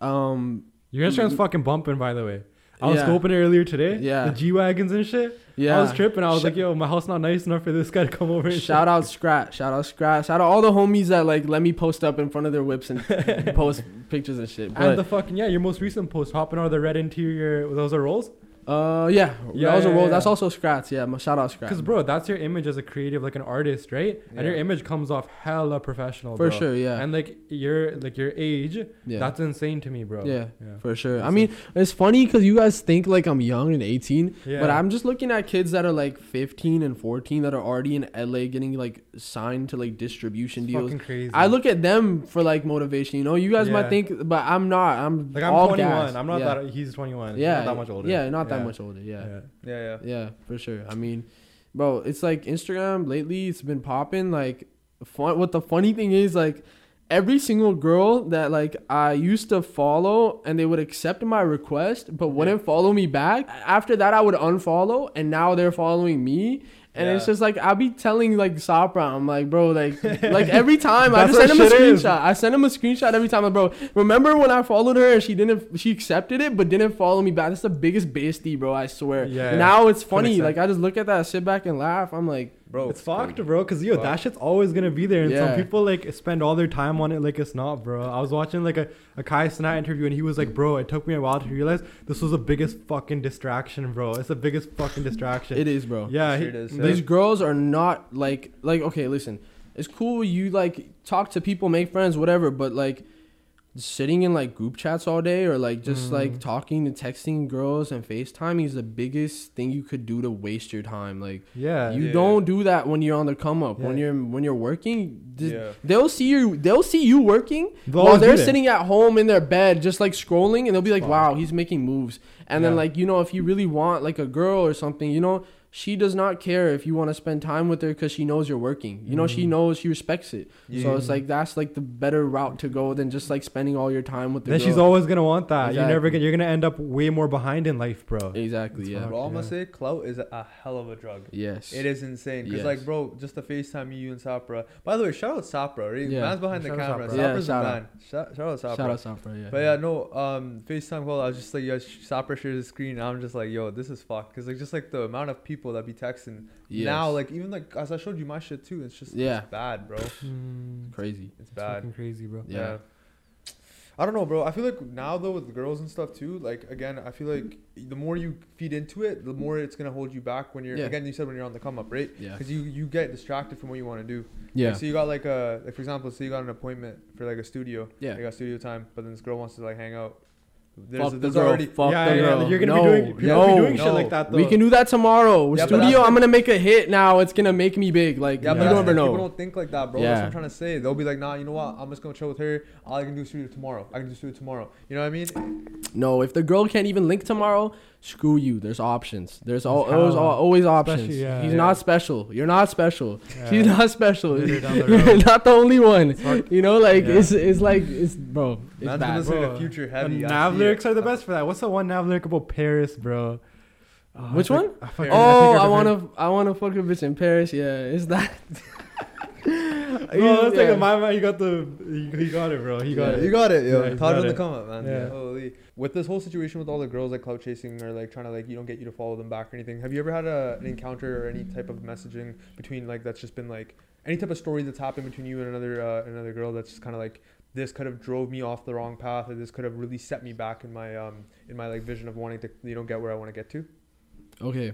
um, Your Instagram's fucking bumping, by the way. I was Yeah. scoping it earlier today. Yeah. The G wagons and shit. Yeah. I was tripping. I was Sh- like, yo, my house not nice enough for this guy to come over. And Shout out Scrat. Shout out Scrat. Shout out all the homies that like let me post up in front of their whips and post pictures and shit. and the fucking yeah, your most recent post hopping out of the red interior. Those are rolls. Uh yeah, Yeah, that was a yeah, yeah. That's also Scrats. Yeah, my shout out Scrat. Because bro, that's your image as a creative, like an artist, right? And your image comes off hella professional. For bro. sure, yeah. And like your like your age, yeah. that's insane to me, bro. Yeah. Yeah. For sure. I That's mean, it's funny because you guys think like I'm young and 18, Yeah. but I'm just looking at kids that are like 15 and 14 that are already in LA getting like signed to like distribution It's deals. crazy. I look at them for like motivation. You know, you guys might think, but I'm not. I'm like I'm all 21. gas. I'm not that. He's 21. Yeah, not that much older. Yeah, not that Yeah. much older. Yeah. Yeah. Yeah, yeah. Yeah, for sure. I mean, bro, it's like Instagram lately. It's been popping. Like, fun. What the funny thing is, like, every single girl that like I used to follow and they would accept my request, but wouldn't follow me back. After that, I would unfollow, and now they're following me. And it's just like I'll be telling like Sopra, I'm like, bro, like, like every time I just send him a shit is. screenshot. I send him a screenshot every time, like, bro. Remember when I followed her and she didn't, she accepted it, but didn't follow me back. That's the biggest basty, bro. I swear. Yeah. Now it's funny. Like I just look at that, sit back and laugh. I'm like, Bro, it's fucked, bro. Cause yo, Fuck. that shit's always gonna be there, and Yeah. some people like spend all their time on it like it's not, bro. I was watching like a a Kai Cenat interview, and he was like, bro, it took me a while to realize this was the biggest fucking distraction, bro. It's the biggest fucking distraction. it is, bro. yeah, Sure he- it is, they- These girls are not like like okay, listen. It's cool you like talk to people, make friends, whatever, but like sitting in like group chats all day or like just like Mm. talking and texting girls and FaceTime is the biggest thing you could do to waste your time. Like yeah, you Yeah. don't do that when you're on the come up. When you're when you're working, th- Yeah. they'll see you they'll see you working They'll while they're sitting at home in their bed just like scrolling and they'll be like Fuck. wow he's making moves and then like you know if you really want like a girl or something you know she does not care if you want to spend time with her because she knows you're working you know she Mhm. knows she respects it so it's like that's like the better route to go than just like spending all your time with the Then girl. she's always gonna want that. You're never gonna. You're gonna end up way more behind in life, bro. exactly It's yeah fucked. Bro, I'm gonna Yeah. say clout is a hell of a drug. yes It is insane. Because, Yes. like, bro, just the FaceTime you and Sapra. By the way, shout out Sapra. Right? Yeah. Man's behind the Shout out camera. Sapra. Yeah, Sapra's shout the out. man. Shout, shout out Sapra. shout out Safra, yeah But yeah, no, um, FaceTime call. I was just like, yo, Sapra shares the screen. And I'm just like, yo, this is fucked. Cause like, just like the amount of people that be texting Yes. now, like even like as I showed you my shit too. It's just Yeah. it's bad, bro. Mm, crazy It's it's bad. fucking crazy, bro. Yeah. Yeah. I don't know, bro. I feel like now though with girls and stuff too. Like again, I feel like the more you feed into it, the more it's gonna hold you back when you're Yeah. again. You said when you're on the come up, right? yeah Because you you get distracted from what you want to do. yeah Like, so you got like a like for example, so you got an appointment for like a studio. yeah You got studio time, but then this girl wants to like hang out. Fuck the there's girl already fuck yeah, the yeah, girl You're gonna no, be doing. People no, be doing shit no. like that though. We can do that tomorrow. Yeah, Studio, I'm gonna make a hit now. It's gonna make me big. Like Yeah, you but that's never the thing, People don't think like that, bro. That's what I'm trying to say. They'll be like, nah, you know what? I'm just gonna chill with her. All I can do is studio tomorrow. I can just do studio tomorrow. You know what I mean? No, if the girl can't even link tomorrow, screw you. There's options. There's al- There's always, hella- always options. especially, yeah, He's yeah. not special. You're not special. Yeah. She's not special. The You're not the only one. Fuck. You know, like Yeah. it's it's like it's bro. It's Man's bad. listening to Bro, Future The Heavy. I Nav lyrics it. are the best for that. What's the one Nav lyric about Paris, bro? Oh, Which I one? I fucking- Oh, think I oh, wanna I wanna fuck a bitch in Paris. Yeah, is that? No, that's Yeah. like my man. You got the. You, you got it, bro. You got Yeah. it. You got it, yo. Yeah, you Taj got the it. come up, man. Yeah. Holy. With this whole situation with all the girls like clout chasing or like trying to like you don't get you to follow them back or anything. Have you ever had a, an encounter or any type of messaging between like that's just been like any type of story that's happened between you and another uh, another girl that's just kind of like this could have drove me off the wrong path or this could have really set me back in my um in my like vision of wanting to you know get where I want to get to. Okay,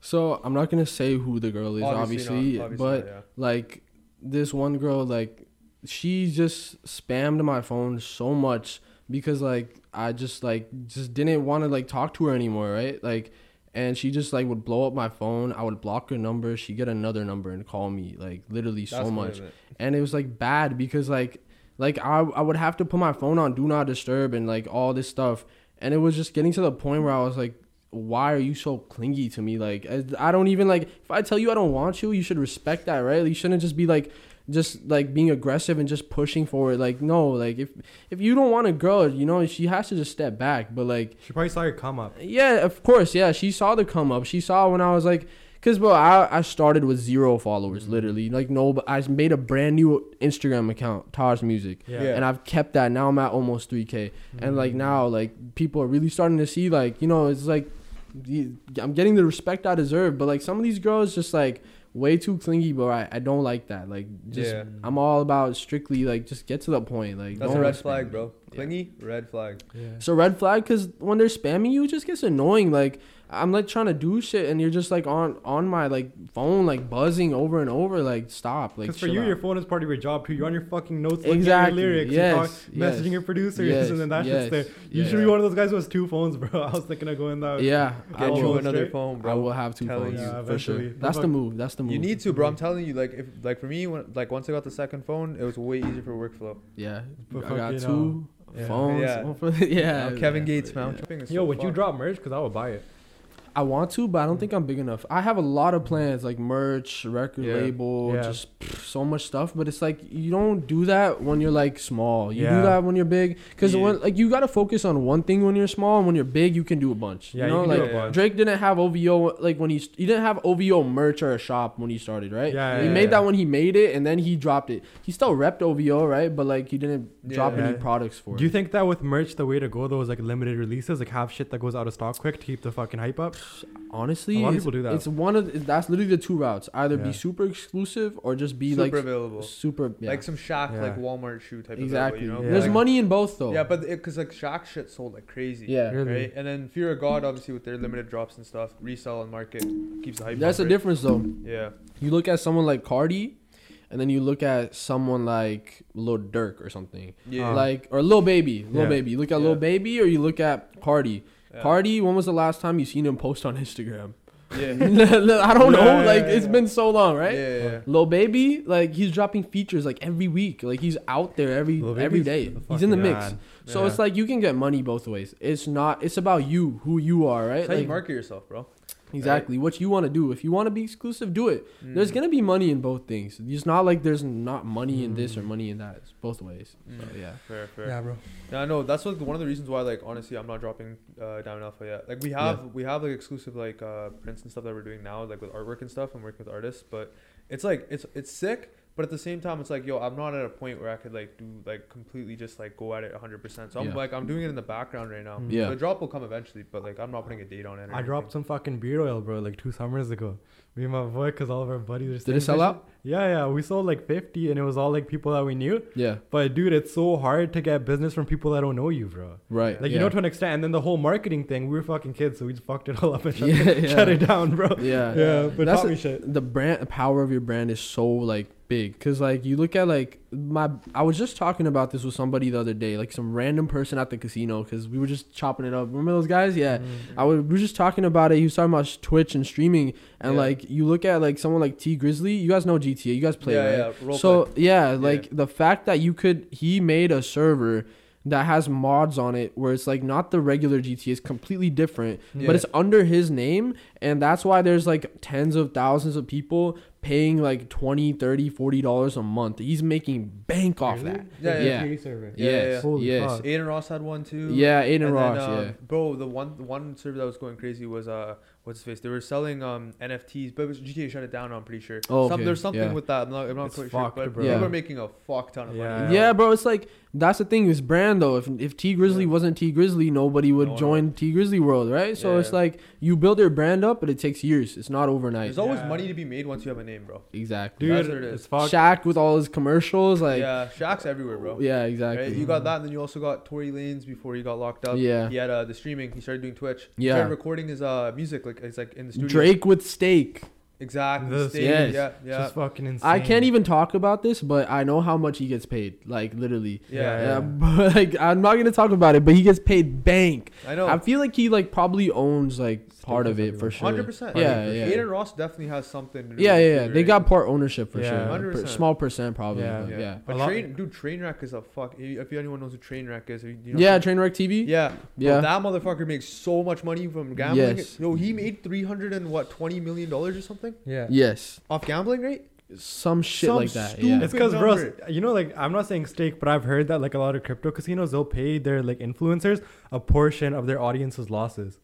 so I'm not gonna say who the girl is, obviously, not, but not, yeah. like this one girl like she just spammed my phone so much because like I just like just didn't want to like talk to her anymore, right? Like and she just like would blow up my phone. I would block her number. She get another number and call me like literally That's so much. it. And it was like bad because like like I I would have to put my phone on do not disturb and like all this stuff. And it was just getting to the point where I was like why are you so clingy to me? Like I, don't even like if I tell you I don't want you, you should respect that, right? You shouldn't just be like just like being aggressive and just pushing for it. Like no, like if if you don't want a girl, you know, she has to just step back. But like She probably saw your come up. yeah, of course, yeah, she saw the come up. She saw when I was like Cause bro, I, I started with zero followers, Mm-hmm. literally. Like no, but I made a brand new Instagram account, Taj Musiic, Yeah. Yeah. and I've kept that. Now I'm at almost 3k, and like now, like people are really starting to see, like you know, it's like I'm getting the respect I deserve. But like some of these girls, just like way too clingy, bro. I, I don't like that. Like just Yeah. I'm all about strictly like just get to the point. Like That's a don't red flag, me. bro. Yeah. Clingy, red flag. Yeah. So red flag because when they're spamming you, it just gets annoying. Like I'm like trying to do shit and you're just like on on my like phone like buzzing over and over. Like stop. Like Because for you, out. your phone is part of your job too. You're on your fucking notes, looking Exactly. at your lyrics, Yes, you're talk- yes. messaging your producers, Yes, and then that yes, shit's there. You yes. should be one of those guys who has two phones, bro. I was thinking of going that. Yeah, I Get you will. another straight. phone, bro. I will have two Telling phones you. Yeah, for sure. That's the move. That's the move. You need to, bro. I'm telling you, like if like for me, when like once I got the second phone, it was way easier for workflow. Yeah, But I got fucking, two uh, yeah. phones. Yeah. Yeah, Now Kevin yeah, Gates, yeah. man. Tripping is Yo, so would you drop merch? Because I would buy it. I want to, but I don't mm. think I'm big enough. I have a lot of plans, like merch, record Yeah. label, Yeah. just pff, so much stuff. But it's like you don't do that when you're like small. You Yeah. do that when you're big, because like you gotta focus on one thing when you're small, and when you're big, you can do a bunch. Yeah, you you know, do like. Drake didn't have OVO like when he he didn't have OVO merch or a shop when he started, right? Yeah, he made that when he made it, and then he dropped it. He still repped OVO, right? But like he didn't drop any products for it. Do you think that with merch, the way to go though is like limited releases, like have shit that goes out of stock quick to keep the fucking hype up? Honestly, A lot of people do that. it's one of the- that's literally the two routes. Either Yeah. be super exclusive or just be like super like available? super yeah. Like some Shaq Yeah. like Walmart shoe type exactly. of available, you know? Yeah. There's Like- money in both though. Yeah, but because like Shaq shit sold like crazy. yeah, Really? Right, and then Fear of God, obviously with their limited drops and stuff, resell and market keeps the hype. that's the difference though. Yeah, You look at someone like Carti, and then you look at someone like Lil Durk or something, yeah. Like or Lil Baby, Lil Yeah. Baby. You look at Yeah. Lil Baby, or you look at Carti. Yeah. Carti, when was the last time you seen him post on Instagram? Yeah. I don't know. Yeah, like yeah, it's yeah. been so long, right? Yeah, yeah, yeah. Lil Baby, like he's dropping features like every week. Like he's out there every Lil every Baby's day. the He's in the mix. man. So Yeah. it's like you can get money both ways. It's not. It's about you, who you are, right? That's how you market yourself, bro. Exactly what you want to do. If you want to be exclusive, do it. There's Mm. gonna be money in both things. It's not like there's not money in this or Mm. money in that. It's both ways. So Mm. yeah. Fair, fair. Yeah, bro. Yeah, I know. That's what one of the reasons why, like, honestly, I'm not dropping uh, Diamond Alpha yet. Like, we have we have like exclusive like uh, prints and stuff that we're doing now, like with artwork and stuff. I'm working with artists, but it's like it's it's sick. But at the same time, it's like, yo, I'm not at a point where I could like do like completely just like go at it 100. percent So I'm Yeah. like I'm doing it in the background right now. Mm. Yeah. The drop will come eventually, but like I'm not putting a date on it. or I dropped some fucking beard oil, bro, like two summers ago. Me and my boy, because all of our buddies are Did it sell this out? Yeah, yeah. We sold like 50, and it was all like people that we knew. Yeah. But dude, it's so hard to get business from people that don't know you, bro. Right. Like yeah. you know to an extent, and then the whole marketing thing. We were fucking kids, so we just fucked it all up and shut, Yeah, it, shut it down, bro. Yeah. Yeah, but That's taught a- me shit. the brand the power of your brand is so like big because like you look at like my i was just talking about this with somebody the other day like some random person at the casino because we were just chopping it up remember those guys yeah Mm. I was, we were just talking about it. He was talking about Twitch and streaming, and Yeah. like you look at like someone like T Grizzly. You guys know GTA. You guys play, yeah, right? yeah. So play. yeah, like the fact that you could he made a server that has mods on it where it's like not the regular GTA, it's completely different, Yeah. but it's under his name, and that's why there's like tens of thousands of people paying like 20 30 40 dollars a month he's making bank off Really? that Yeah, The yeah. GTA server. Yeah, yes yeah. Holy yes. Adin Ross had one too. yeah aiden And then, ross um, yeah bro, the one the one server that was going crazy was uh, what's his face? They were selling um NFTs, but GTA shut it down. I'm pretty sure. Oh, Some, okay, there's something yeah. with that. I'm not, I'm not It's quite sure, fucked, but bro. people Yeah. are making a fuck ton of Yeah. money. Yeah, bro, it's like that's the thing. Is brand though. If if T Grizzly Yeah. wasn't T Grizzly, nobody would No one join T Grizzly world, right? So it's like you build your brand up, but it takes years. It's not overnight. There's always Yeah. money to be made once you have a name, bro. exactly. Dude, That's what it is. it's. Shaq with all his commercials, like yeah, yeah, Shaq's everywhere, bro. Yeah, exactly. Right? You got that, and then you also got Tory Lanez before he got locked up. Yeah. He had uh, the streaming. He started doing Twitch. He Yeah. started recording his uh music like it's like in the studio. Drake with Stake. Exactly. This- stage, Yes. Yeah. Yeah. Just fucking insane. I can't even talk about this, but I know how much he gets paid. Like literally. yeah. Yeah. Yeah, but like I'm not gonna talk about it, but he gets paid bank. I know. I feel like he like probably owns like part of it for sure. Hundred percent. Yeah, yeah. Adin Ross definitely has something. to Yeah, yeah, it They got part ownership for Yeah. sure. Per- 100%. small percent probably. Yeah. but yeah. But train, dude, Trainwreck is a fuck. If anyone knows who Trainwreck is, you know Yeah, Trainwreck TV. yeah, Yeah. Bro, that motherfucker makes so much money from gambling. Yes. Yo, he made three hundred and what twenty million dollars or something Yeah. Yes. off gambling, rate? Some shit Some like that. Yeah. It's because, bro, you know, like I'm not saying stake, but I've heard that like a lot of crypto casinos they'll pay their like influencers a portion of their audience's losses.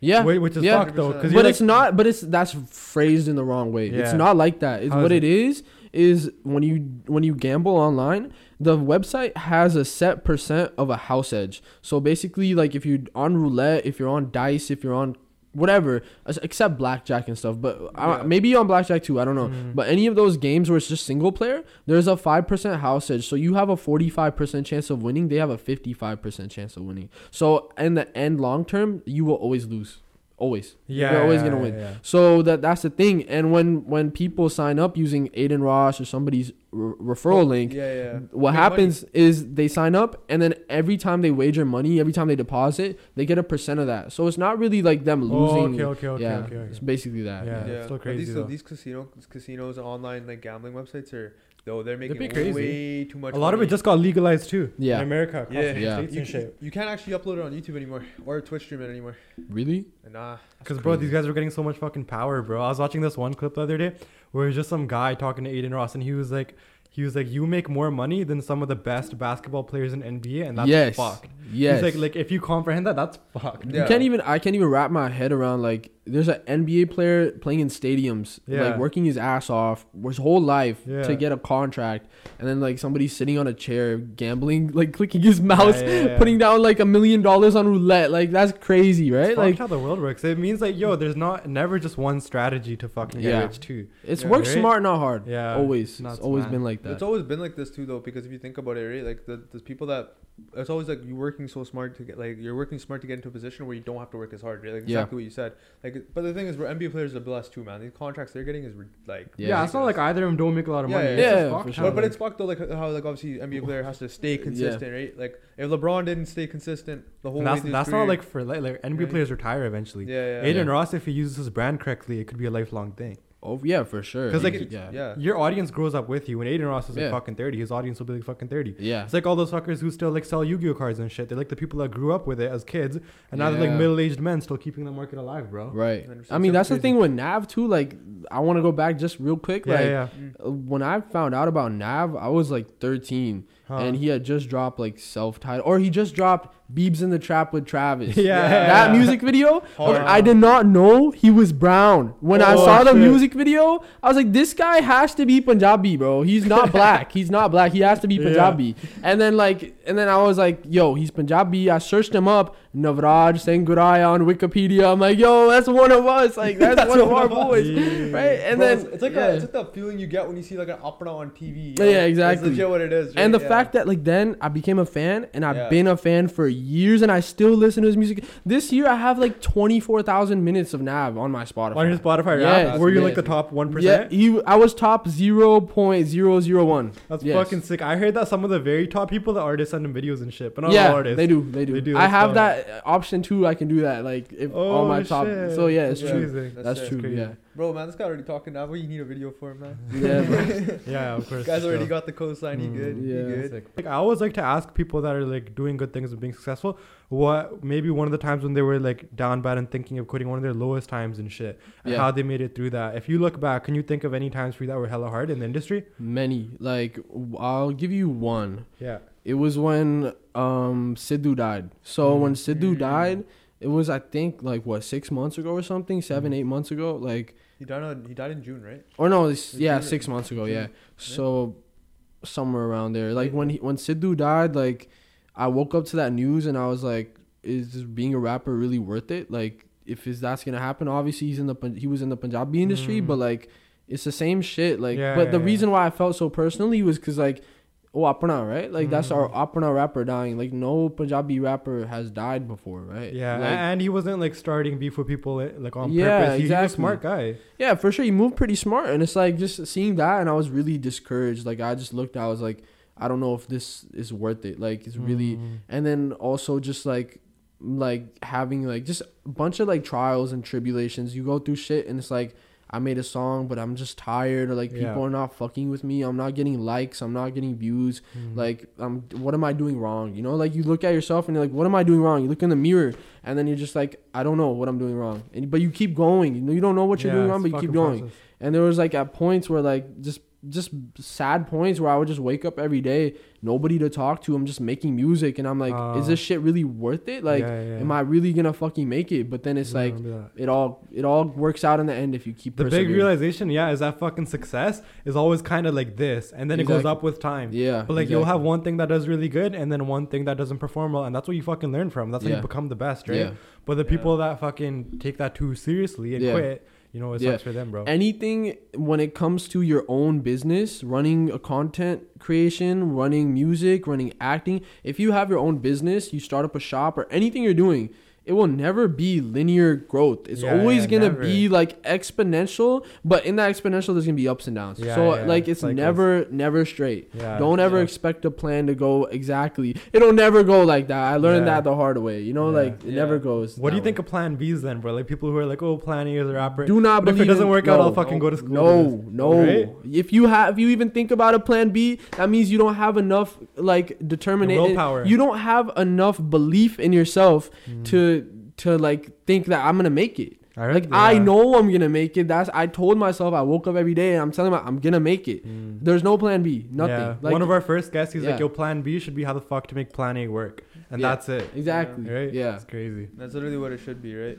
Yeah, Whi- which is yeah. fucked though, 100%. but it's not. But it's that's phrased in the wrong way. It's not like that. It's How what is it is. Is when you when you gamble online, the website has a set percent of a house edge. So basically, like if you're on roulette, if you're on dice, if you're on whatever, except blackjack and stuff. But Yeah. maybe on blackjack too. I don't know. Mm. But any of those games where it's just single player, there's a five percent house edge. So you have a forty five percent chance of winning. They have a fifty five percent chance of winning. So in the end, long term, you will always lose. Always. yeah, You're always yeah, gonna win. yeah. So that that's the thing. And when when people sign up using Adin Ross or somebody's r- referral oh, link, Yeah, yeah. what Make happens is they sign up and then every time they wager money, every time they deposit, they get a percent of that. So it's not really like them Oh, losing. okay, okay, okay, yeah, okay, okay. it's basically that. Yeah. money. it's Yeah, still but crazy, These, though. these casino casinos online like gambling websites are though they're making pretty crazy. way too much. A lot of it just got legalized too. Yeah. In America, across Yeah. the Yeah. states you, and shit. you can't actually upload it on YouTube anymore or Twitch stream it anymore. Really? Nah. Uh, because bro, these guys were getting so much fucking power, bro. I was watching this one clip the other day where it was just some guy talking to Adin Ross, and he was like, he was like, you make more money than some of the best basketball players in NBA, and that's yes. fucked. Yes. He's like, like if you comprehend that, that's fucked. Yeah. You can't even. I can't even wrap my head around like there's an NBA player playing in stadiums, Yeah. like working his ass off his whole life Yeah. to get a contract, and then like somebody sitting on a chair gambling, like clicking his mouse, yeah, yeah. putting down like a million dollars on roulette. Like that's crazy, right? It's Like fucked how the world works. It means like, yo, there's not never just one strategy to fucking get Yeah. rich too. it's Yeah. work Right? smart, not hard. Yeah, always. nuts, it's always man. been like that. It's always been like this too, though, because if you think about it, right, like the the people that it's always like you're working so smart to get like you're working smart to get into a position where you don't have to work as hard, right? Like Yeah. exactly what you said. Like, but the thing is, bro, NBA players are blessed too, man. These contracts they're getting is re- like Yeah. Yeah, it's not like either of them don't make a lot of Yeah, money. yeah, It's yeah. just fucked for sure. But, but it's fucked though, like how like obviously NBA player has to stay consistent, right? Like if LeBron didn't stay consistent the whole and way that's through his that's not like for like, like NBA Right. players retire eventually. yeah, yeah, Aiden Yeah. Ross, if he uses his brand correctly, it could be a lifelong thing. Oh yeah, for sure. Because like, yeah, yeah, yeah, yeah. Your audience grows up with you. When Adin Ross is like Yeah. fucking thirty, his audience will be like fucking thirty. yeah. It's like all those fuckers who still like sell Yu-Gi-Oh cards and shit. They're like the people that grew up with it as kids, and now they're like middle-aged men still keeping the market alive, bro. Right. I mean, that's the thing with Nav too. Like, I want to go back just real quick. Yeah, like, yeah. uh, when I found out about Nav, I was like 13, Huh. and he had just dropped like self-titled, or he just dropped "Beibs in the Trap" with Travis. Yeah. that music video. Hard. I did not know he was brown. When I Oh, saw the music video, I was like, "This guy has to be Punjabi, bro. He's not black. He's not black. He has to be Yeah. Punjabi." And then like, and then I was like, "Yo, he's Punjabi." I searched him up. Navraj Singh Goraya on Wikipedia. I'm like, "Yo, that's one of us. Like, that's, one of our boys." Yeah. right? And Bro, then it's, it's like yeah. a, it's like that feeling you get when you see like an opera on TV. Yeah, yeah, exactly. That's legit what it is. and the? Yeah. fact that like then I became a fan and I've Yeah. been a fan for years and I still listen to his music. This year I have like twenty four thousand minutes of Nav on my Spotify. On your Spotify Yeah, rap, were you yeah. like the top one yeah, he, I was top zero point zero zero one. That's Yes. fucking sick. I heard that some of the very top people, the artists, send them videos and shit, but not all Yeah, artists. they do, they do. They do, I have fine. that option too. I can do that. Like if all oh, my top. Oh, shit. So yeah, it's That's true. That's That's true. crazy. Yeah, Bro, man, this guy already talking now. What you need a video for him, man? yeah. Yeah, of course. Guy's already got the coastline. He Mm. good. Yeah. He good. Like I always like to ask people that are like doing good things and being successful, what maybe one of the times when they were like down bad and thinking of quitting, one of their lowest times and shit, and Yeah. how they made it through that. If you look back, can you think of any times for you that were hella hard in the industry? Many. Like w- I'll give you one. Yeah. It was when um Sidhu died. So Mm. when Sidhu died, it was I think like what six months ago or something, seven Mm. eight months ago. Like He died on. He died in June, right? or no, it's, yeah, June- six months ago. June, Yeah. So somewhere around there. Like Yeah. when he when Sidhu died, like I woke up to that news and I was like, is this being a rapper really worth it? Like if is that's gonna happen, obviously he's in the he was in the Punjabi industry, Mm. but like it's the same shit. Like Yeah, but the yeah, reason why I felt so personally was because like. Oh, Apna, right? Like that's our Mm. Apna rapper dying. Like no Punjabi rapper has died before, right? Yeah, Like, and he wasn't like starting beef with people eh, like on Yeah, purpose. He, he was a smart guy. Yeah, for sure. He moved pretty smart, and it's like just seeing that, and I was really discouraged. Like I just looked, I was like, I don't know if this is worth it. Like it's really, Mm. and then also just like, like having like just a bunch of like trials and tribulations. You go through shit, and it's like. I made a song, but I'm just tired, or like Yeah. people are not fucking with me. I'm not getting likes. I'm not getting views. Mm. Like, um, what am I doing wrong? You know, like you look at yourself and you're like, what am I doing wrong? You look in the mirror and then you're just like, I don't know what I'm doing wrong. And but you keep going. You know, you don't know what you're Yeah, doing wrong, but you keep going. process. And there was like at points where like just just sad points where I would just wake up every day, nobody to talk to. I'm just making music, and I'm like, is Uh, this shit really worth it? Like, Yeah, yeah, am. I really gonna fucking make it? But then it's Yeah, like it all it all works out in the end if you keep the big realization, yeah, is that fucking success is always kind of like this, and then it goes up with time. Yeah, But like you'll have one thing that does really good, and then one thing that doesn't perform well, and that's what you fucking learn from. That's how Yeah. you become the best, right? Yeah. But the Yeah. people that fucking take that too seriously and Yeah. quit, you know, it Yeah. sucks for them, bro. anything when it comes to your own business, running a content creation, running music, running acting, if you have your own business, you start up a shop or anything you're doing, it will never be linear growth. It's Yeah, always yeah, gonna never. be like exponential, but in that exponential there's gonna be ups and downs. Yeah, so like it's cycles. never never straight. yeah. Don't ever expect a plan to go exactly. It'll never go like that. I learned that the hard way. You know, like it never goes. What do you that think way. of Plan B's then, bro? Like people who are like, oh, Plan A is a rapper. Do not But if it doesn't in- work out, no. I'll fucking go to school. No, no. Right? If you have, if you even think about a plan B, that means you don't have enough like determination. willpower. You don't have enough belief in yourself Mm. to to like think that I'm gonna make it. I heard- Like I know I'm gonna make it. That's I told myself. I woke up every day and I'm telling myself I'm gonna make it. Mm. There's no plan B. Nothing. Yeah. Like, One of our first guests, he's Yeah. like, yo, Plan B should be how the fuck to make Plan A work, and Yeah. that's it. exactly. Right? Yeah. It's crazy. That's literally what it should be, right?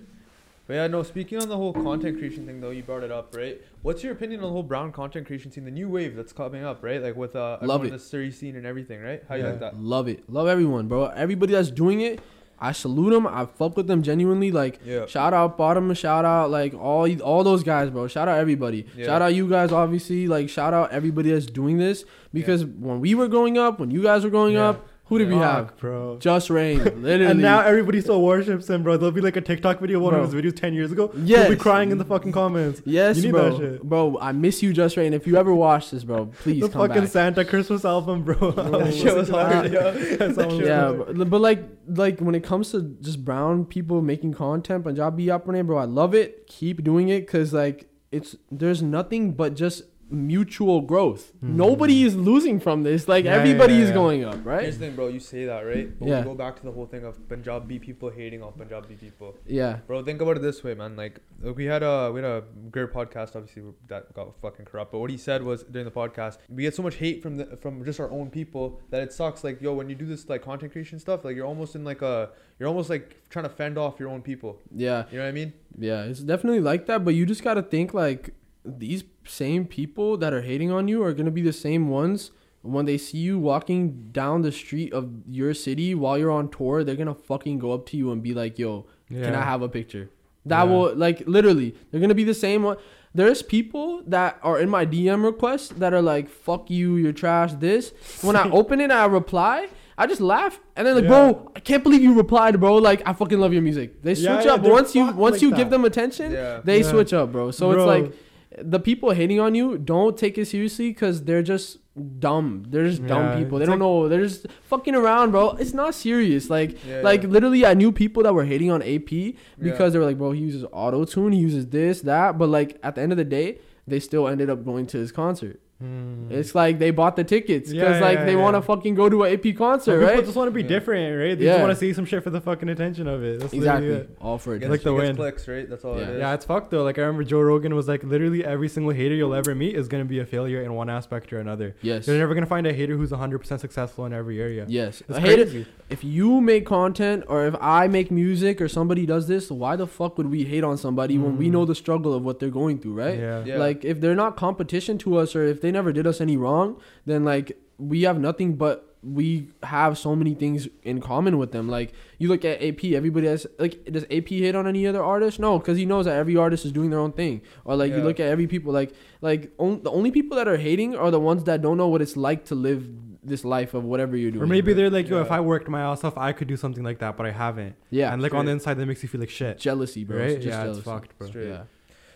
But yeah, no. Speaking on the whole content creation thing, though, you brought it up, right? What's your opinion on the whole brown content creation scene, the new wave that's coming up, right? Like with uh, Love everyone in it. the series scene and everything, right? How you like that? Love it. Love everyone, bro. Everybody that's doing it, I salute them. I fuck with them genuinely. Like Yeah. Shout out Bottom, shout out like all all those guys, bro. Shout out everybody. Yeah. Shout out you guys, obviously. Like shout out everybody that's doing this because when we were growing up, when you guys were growing Yeah. up, who did we Fuck, have? bro? JusReign, literally. And now everybody still worships him, bro. There'll be like a TikTok video of one Bro. of his videos ten years ago. He'll be crying in the fucking comments. yes, you need bro. that shit. Bro, I miss you, JusReign. If you ever watch this, bro, please the fucking back. Santa Christmas album, bro. that shit was hard, yo. That song was yeah, but, but like like when it comes to just brown people making content, Punjabi apne, bro, I love it. Keep doing it because like it's there's nothing but just mutual growth. Mhm. Nobody is losing from this. Like Yeah, yeah, everybody yeah, is going up, right? Here's the thing, bro. You say that, right? But Yeah. we go back to the whole thing of Punjabi people hating on Punjabi people. Yeah. Bro, think about it this way, man. Like, like, we had a we had a great podcast, obviously that got fucking corrupt. But what he said was during the podcast, we get so much hate from the from just our own people that it sucks. Like, yo, when you do this like content creation stuff, like you're almost in like a you're almost like trying to fend off your own people. Yeah. You know what I mean? Yeah. It's definitely like that, but you just got to think like these same people that are hating on you are going to be the same ones when they see you walking down the street of your city while you're on tour, they're going to fucking go up to you and be like, "Yo, Yeah. can I have a picture?" That Yeah. will like literally, they're going to be the same one. There's people that are in my DM requests that are like, "Fuck you, you're trash." This when I open it, and I reply. I just laugh and then like, Yeah. bro, I can't believe you replied, bro. Like, I fucking love your music. They switch Yeah, yeah, up once you once like you that. give them attention. Yeah. They Yeah. switch up, bro. So Bro. it's like the people hating on you don't take it seriously because they're just dumb. They're just dumb Yeah, people. They don't know. They're just fucking around, bro. It's not serious. Like, Yeah, like yeah. literally, I knew people that were hating on AP because they were like, bro, he uses auto tune, he uses this, that. But like at the end of the day, they still ended up going to his concert. Hmm. It's like they bought the tickets because Yeah, like yeah, they yeah. want to fucking go to an AP Some concert, people right? just want to be Yeah. different, right? They Yeah. just want to see some shit for the fucking attention of it. That's literally Exactly. it. All for it. Gets- like the she gets win. clicks, right? That's all Yeah. it is. Yeah, it's fucked though. Like I remember Joe Rogan was like, literally every single hater you'll ever meet is gonna be a failure in one aspect or another. Yes. You're never gonna find a hater who's 100% successful in every area. Yes. It's A hater, if you make content or if I make music or somebody does this, why the fuck would we hate on somebody when we Mm. know the struggle of what they're going through, right? Yeah. Yeah. Like if they're not competition to us or if they never did us any wrong, then like we have nothing but we have so many things in common with them. Like you look at AP, everybody has like does AP hate on any other artist? No, because he knows that every artist is doing their own thing. Or like you look at every people like like on, the only people that are hating are the ones that don't know what it's like to live this life of whatever you're doing. Or maybe right? they're like, yo, if I worked my ass off, I could do something like that, but I haven't. yeah, and like on the inside, that makes you feel like shit. jealousy, bro. Right? It's just Yeah, it's fucked, bro. Straight. Yeah.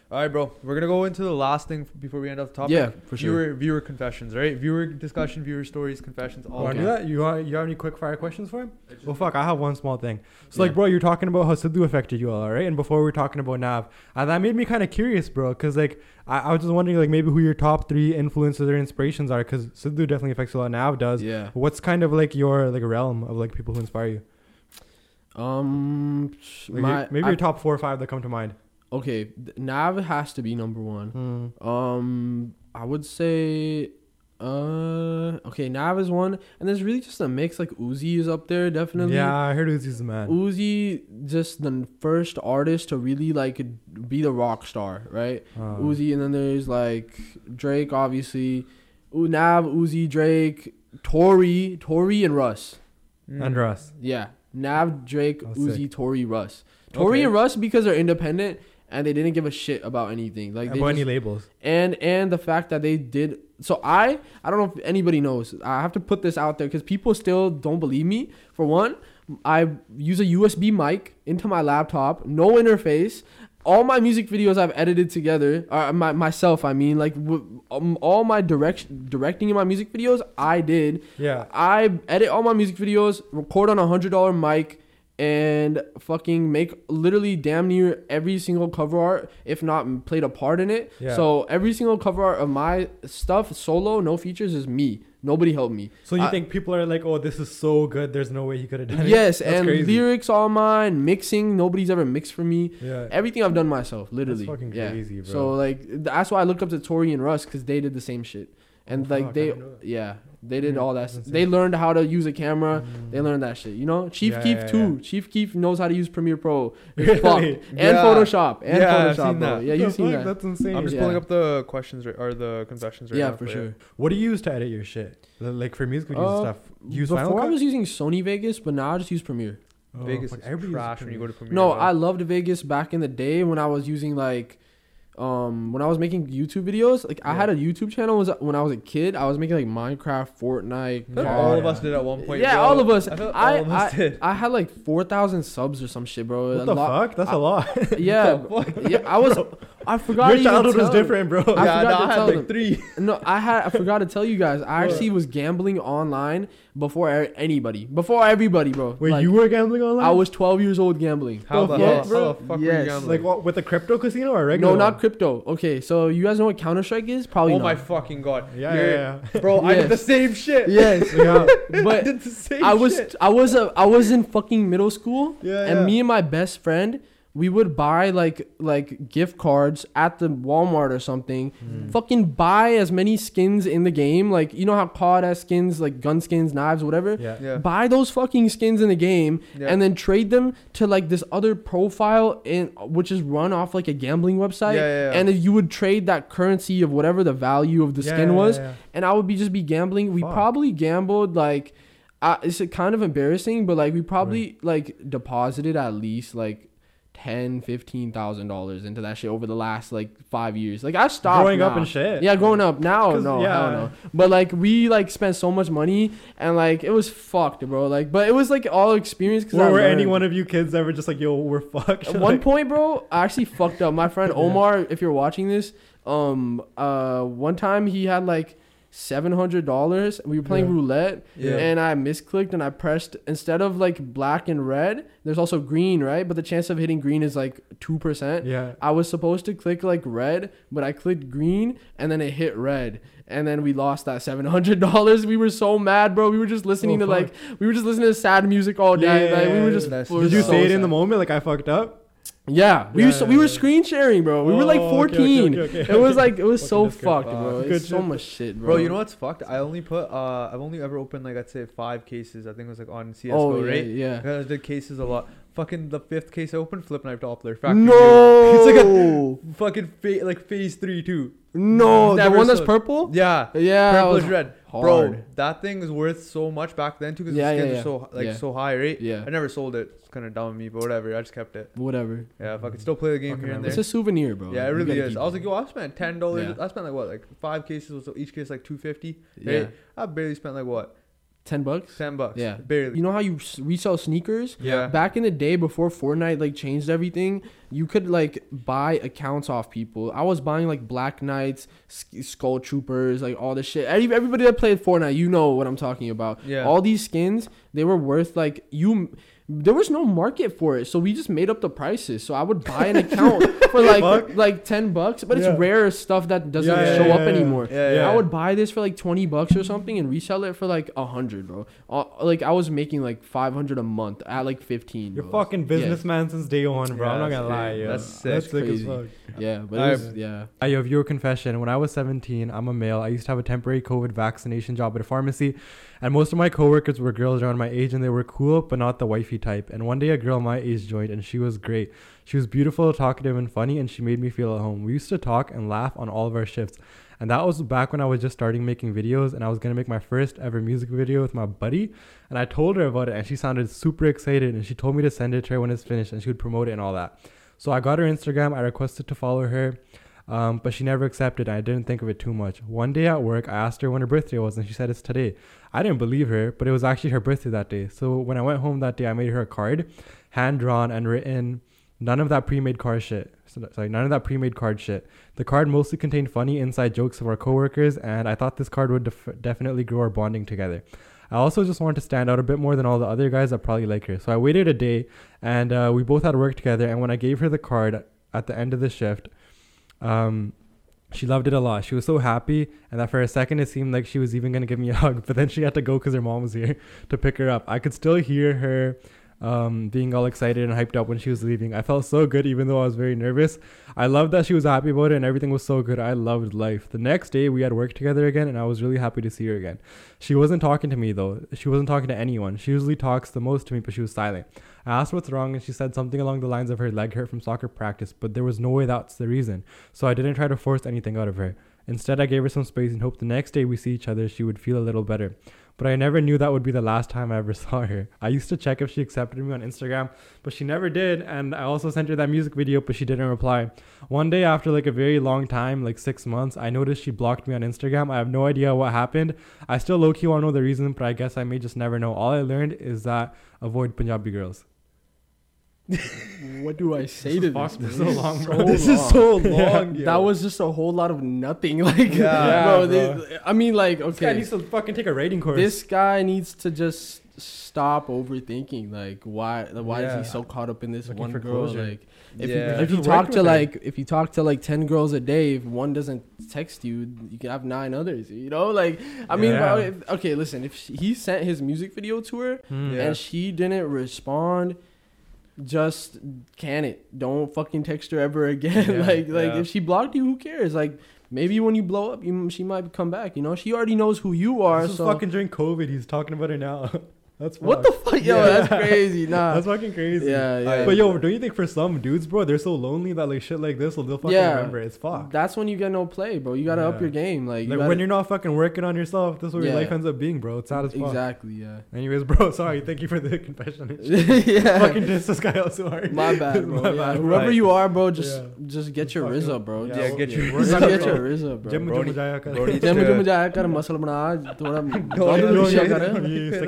All right, bro. We're gonna go into the last thing before we end off the topic. Yeah, for sure. Viewer viewer confessions, right? Viewer discussion, viewer stories, confessions, all. Want to Okay. do that? You want, you have any quick fire questions for him? Well, fuck, I have one small thing. So, Yeah. like, bro, you're talking about how Sidhu affected you all, right? And before we are talking about Nav, and that made me kind of curious, bro, because like I, I was just wondering, like, maybe who your top three influences or inspirations are, because Sidhu definitely affects a lot. Nav does. Yeah. What's kind of like your like realm of like people who inspire you? Um, Like, my your- maybe I- your top four or five that come to mind. Okay. Nav has to be number one. Hmm. Um, I would say, uh, okay, Nav is one, and there's really just a mix. Like Uzi is up there, definitely. Yeah, I heard Uzi's the man. Uzi, just the first artist to really like be the rock star, right? Uh, Uzi, and then there's like Drake, obviously. U- Nav, Uzi, Drake, Tory, Tory, and Russ. Mm. and Russ. Yeah, Nav, Drake, Oh, Uzi, sick. Tory, Russ. Tory Okay. and Russ because they're independent and they didn't give a shit about anything. Like they About any labels. and and the fact that they did. So I I don't know if anybody knows. I have to put this out there because people still don't believe me. For one, I use a USB mic into my laptop, no interface. All my music videos I've edited together, uh, my, myself. I mean, like w- um, all my direction directing in my music videos, I did. Yeah. I edit all my music videos, record on a hundred dollar mic, and fucking make literally damn near every single cover art, if not played a part in it. Yeah. So every single cover art of my stuff, solo, no features, is me. Nobody helped me. So you I- think people are like, oh, this is so good. There's no way he could have done it. Yes, and crazy. lyrics all mine, mixing, nobody's ever mixed for me. Yeah. Everything I've done myself, literally. That's fucking yeah. crazy, bro. So like that's why I looked up to Tory and Russ because they did the same shit, and Oh, like fuck, I they, didn't know that. yeah, they did Mm, all that. that's s- insane. They learned how to use a camera. Mm. They learned that shit. You know, Chief Yeah, Keef yeah, too. yeah. Chief Keef knows how to use Premiere Pro. It's Really? fucked. And Yeah. Photoshop. And Yeah, I've Photoshop, seen bro. that. Yeah, What you've the seen fuck? that. That's insane. I'm just Yeah. pulling up the questions right, or the confessions right yeah, now. for but sure. What do you use to edit your shit? L- Like for music videos Uh, and stuff? You use Before Final I Cut? was using Sony Vegas, but now I just use Premiere. Oh, Vegas fuck, is everybody uses trash when you go to Premiere. No, bro. I loved Vegas back in the day when I was using like um when I was making YouTube videos. Like I had a YouTube channel was when I was a kid. I was making like Minecraft, Fortnite. I feel Yeah, all of us did at one point. yeah, bro. all of us. I, I like I, all of us did. I had like four thousand subs or some shit, bro. What A the lot- fuck? That's I- a lot. Yeah, fuck? yeah. I was. I forgot. Your even childhood was them. different, bro. I yeah, forgot no, to I had tell like them. three. No, I had. I forgot to tell you guys. I actually was gambling online before anybody, before everybody, bro. Wait, Like, you were gambling online? I was 12 years old gambling. How The the, fuck, hell, bro? how the fuck were you gambling? like what with a crypto casino or a regular? No, not one? crypto. Okay, so you guys know what Counter Strike is? Probably oh not. my fucking god. Yeah, You're- yeah, yeah. Bro, I Yes. did the same shit. Yes, Yeah. I but did the same I was shit. I was a, I was in fucking middle school, Yeah, and yeah. me and my best friend we would buy like like gift cards at the Walmart or something. Hmm. Fucking buy as many skins in the game, like you know how COD has skins, like gun skins, knives, whatever. Yeah. Yeah. Buy those fucking skins in the game Yeah. and then trade them to like this other profile in which is run off like a gambling website. Yeah, yeah, yeah. And then you would trade that currency of whatever the value of the Yeah, skin yeah, was yeah. and I would be just be gambling. We Fuck. probably gambled like uh, it's kind of embarrassing, but like we probably like deposited at least like ten, fifteen thousand dollars into that shit over the last like five years. Like I stopped Growing up and shit. Yeah, growing up now, no, yeah. hell no. But like we like spent so much money and like it was fucked, bro. Like, but it was like all experience. Cause I were any one of you kids ever just like, yo, we're fucked? At one point, bro, I actually fucked up. My friend Omar, if you're watching this, um, uh, one time he had like seven hundred dollars. We were playing Yeah. roulette, Yeah. and I misclicked and I pressed instead of like black and red. There's also green, right? But the chance of hitting green is like two percent. Yeah. I was supposed to click like red, but I clicked green and then it hit red. And then we lost that seven hundred dollars. We were so mad, bro. We were just listening Oh, to fuck. like we were just listening to sad music all day. Yeah, like we were just. we were Did you so say it in the moment? Like I fucked up. Yeah, we Yeah, were so, yeah, we were screen sharing, bro. We were like Oh, okay, okay, 14. okay, okay, It was like it was so fucked, bro. Good so shit. much shit, bro. Bro, you know what's fucked? I only put uh I've only ever opened like I'd say five cases. I think it was like on CS:GO, Oh yeah, right? yeah. I did cases a lot. Fucking the fifth case I opened, flip knife Doppler. Factory No, It's like a- fucking fa- like phase three too. no, the Never one that's purple. Yeah. Yeah, purple is red. hard. Bro, that thing is worth so much back then too because Yeah, the yeah, skins yeah. are so like Yeah. so high, right? Yeah, I never sold it. It's kind of dumb of me, but whatever. I just kept it. whatever. Yeah, if I could still play the game Fucking here and there. It's a souvenir, bro. yeah, it really is. I was like, yo, I spent ten dollars. Yeah. I spent like what, like five cases, so each case like two fifty. yeah, I barely spent like what, ten bucks. ten bucks. Yeah. barely. You know how you resell sneakers? yeah, Back in the day before Fortnite like changed everything, you could like buy accounts off people. I was buying like Black Knights, Skull Troopers, like all this shit. Everybody that played Fortnite, you know what I'm talking about. yeah. All these skins, they were worth like you there was no market for it, so we just made up the prices. So I would buy an account for like like ten bucks, but Yeah. it's rare stuff that doesn't Yeah, yeah, show up anymore. Yeah. I would buy this for like twenty bucks or something and resell it for like a hundred, bro. Uh, like I was making like five hundred a month at like fifteen. You're bro. fucking businessman since day one, bro. I'm not gonna lie, crazy. yo. That's sick. That's sick as fuck. Yeah, but I- was, yeah. I yo, viewer confession. When I was 17, I'm a male. I used to have a temporary COVID vaccination job at a pharmacy, and most of my coworkers were girls around my age, and they were cool, but not the wifey type. And one day, a girl my age joined, and she was great. She was beautiful, talkative, and funny, and she made me feel at home. We used to talk and laugh on all of our shifts. And that was back when I was just starting making videos, and I was gonna make my first ever music video with my buddy. And I told her about it, and she sounded super excited, and she told me to send it to her when it's finished, and she would promote it and all that. So I got her Instagram. I requested to follow her. Um, but she never accepted. I didn't think of it too much. One day at work, I asked her when her birthday was, and she said it's today. I didn't believe her, but it was actually her birthday that day. So when I went home that day, I made her a card, hand drawn and written. None of that pre-made card shit. So- Sorry, none of that pre-made card shit. The card mostly contained funny inside jokes of our coworkers, and I thought this card would def- definitely grow our bonding together. I also just wanted to stand out a bit more than all the other guys that probably like her. So I waited a day, and uh, we both had work together. And when I gave her the card at the end of the shift, um, she loved it a lot. She was so happy, and that for a second it seemed like she was even gonna give me a hug. But then she had to go because her mom was here to pick her up. I could still hear her um, being all excited and hyped up when she was leaving. I felt so good, even though I was very nervous. I loved that she was happy about it, and everything was so good. I loved life. The next day, we had work together again, and I was really happy to see her again. She wasn't talking to me though. She wasn't talking to anyone. She usually talks the most to me, but she was silent. I asked what's wrong, and she said something along the lines of her leg hurt from soccer practice, but there was no way that's the reason. So I didn't try to force anything out of her. Instead, I gave her some space and hoped the next day we see each other, she would feel a little better. But I never knew that would be the last time I ever saw her. I used to check if she accepted me on Instagram, but she never did. And I also sent her that music video, but she didn't reply. One day, after like a very long time, like six months, I noticed she blocked me on Instagram. I have no idea what happened. I still low key want to know the reason, but I guess I may just never know. All I learned is that avoid Punjabi girls. What do I say to this? this is man? so long, bro. long. This is so long. yo. That was just a whole lot of nothing. Like, Yeah, bro, bro. they- I mean, like, okay, This guy needs to fucking take a rating course. this guy needs to just stop overthinking. Like, why? Why Yeah. is he so caught up in this Looking one for girl? closure. Like, if Yeah. you if you talk to with her. like if you talk to like ten girls a day, if one doesn't text you, you can have nine others. You know, like, I mean, bro, Yeah. if, okay, listen, if she, he sent his music video to her. Hmm. Yeah. and she didn't respond just can it don't fucking text her ever again Yeah, like like yeah. if she blocked you who cares like maybe when you blow up you she might come back you know she already knows who you are This so fucking during COVID. He's talking about her now. That's what the fuck yo Yeah. that's crazy nah That's fucking crazy. yeah yeah But yo, don't you think for some dudes, bro, they're so lonely that like shit like this, will they'll fucking Yeah. remember it's fuck. that's when you get no play bro you gotta up Yeah. your game like, you Like gotta, when you're not fucking working on yourself, this is what Yeah. your life ends up being, bro. It's sad as fuck. exactly yeah Anyways, bro, sorry. Thank you for the confession. yeah fucking diss this guy out so hard. my bad bro My yeah. bad, whoever right. you are bro just Yeah. just get Just your fucking- riz up bro Yeah, Yeah, Just- get your just rizz get up, your bro. riz up bro Jim Brody- Jim Jaya Brody कर जब मुझे Yeah. मुझे आया कर muscle बना थोड़ा No, दौड़ no, दौड़ no,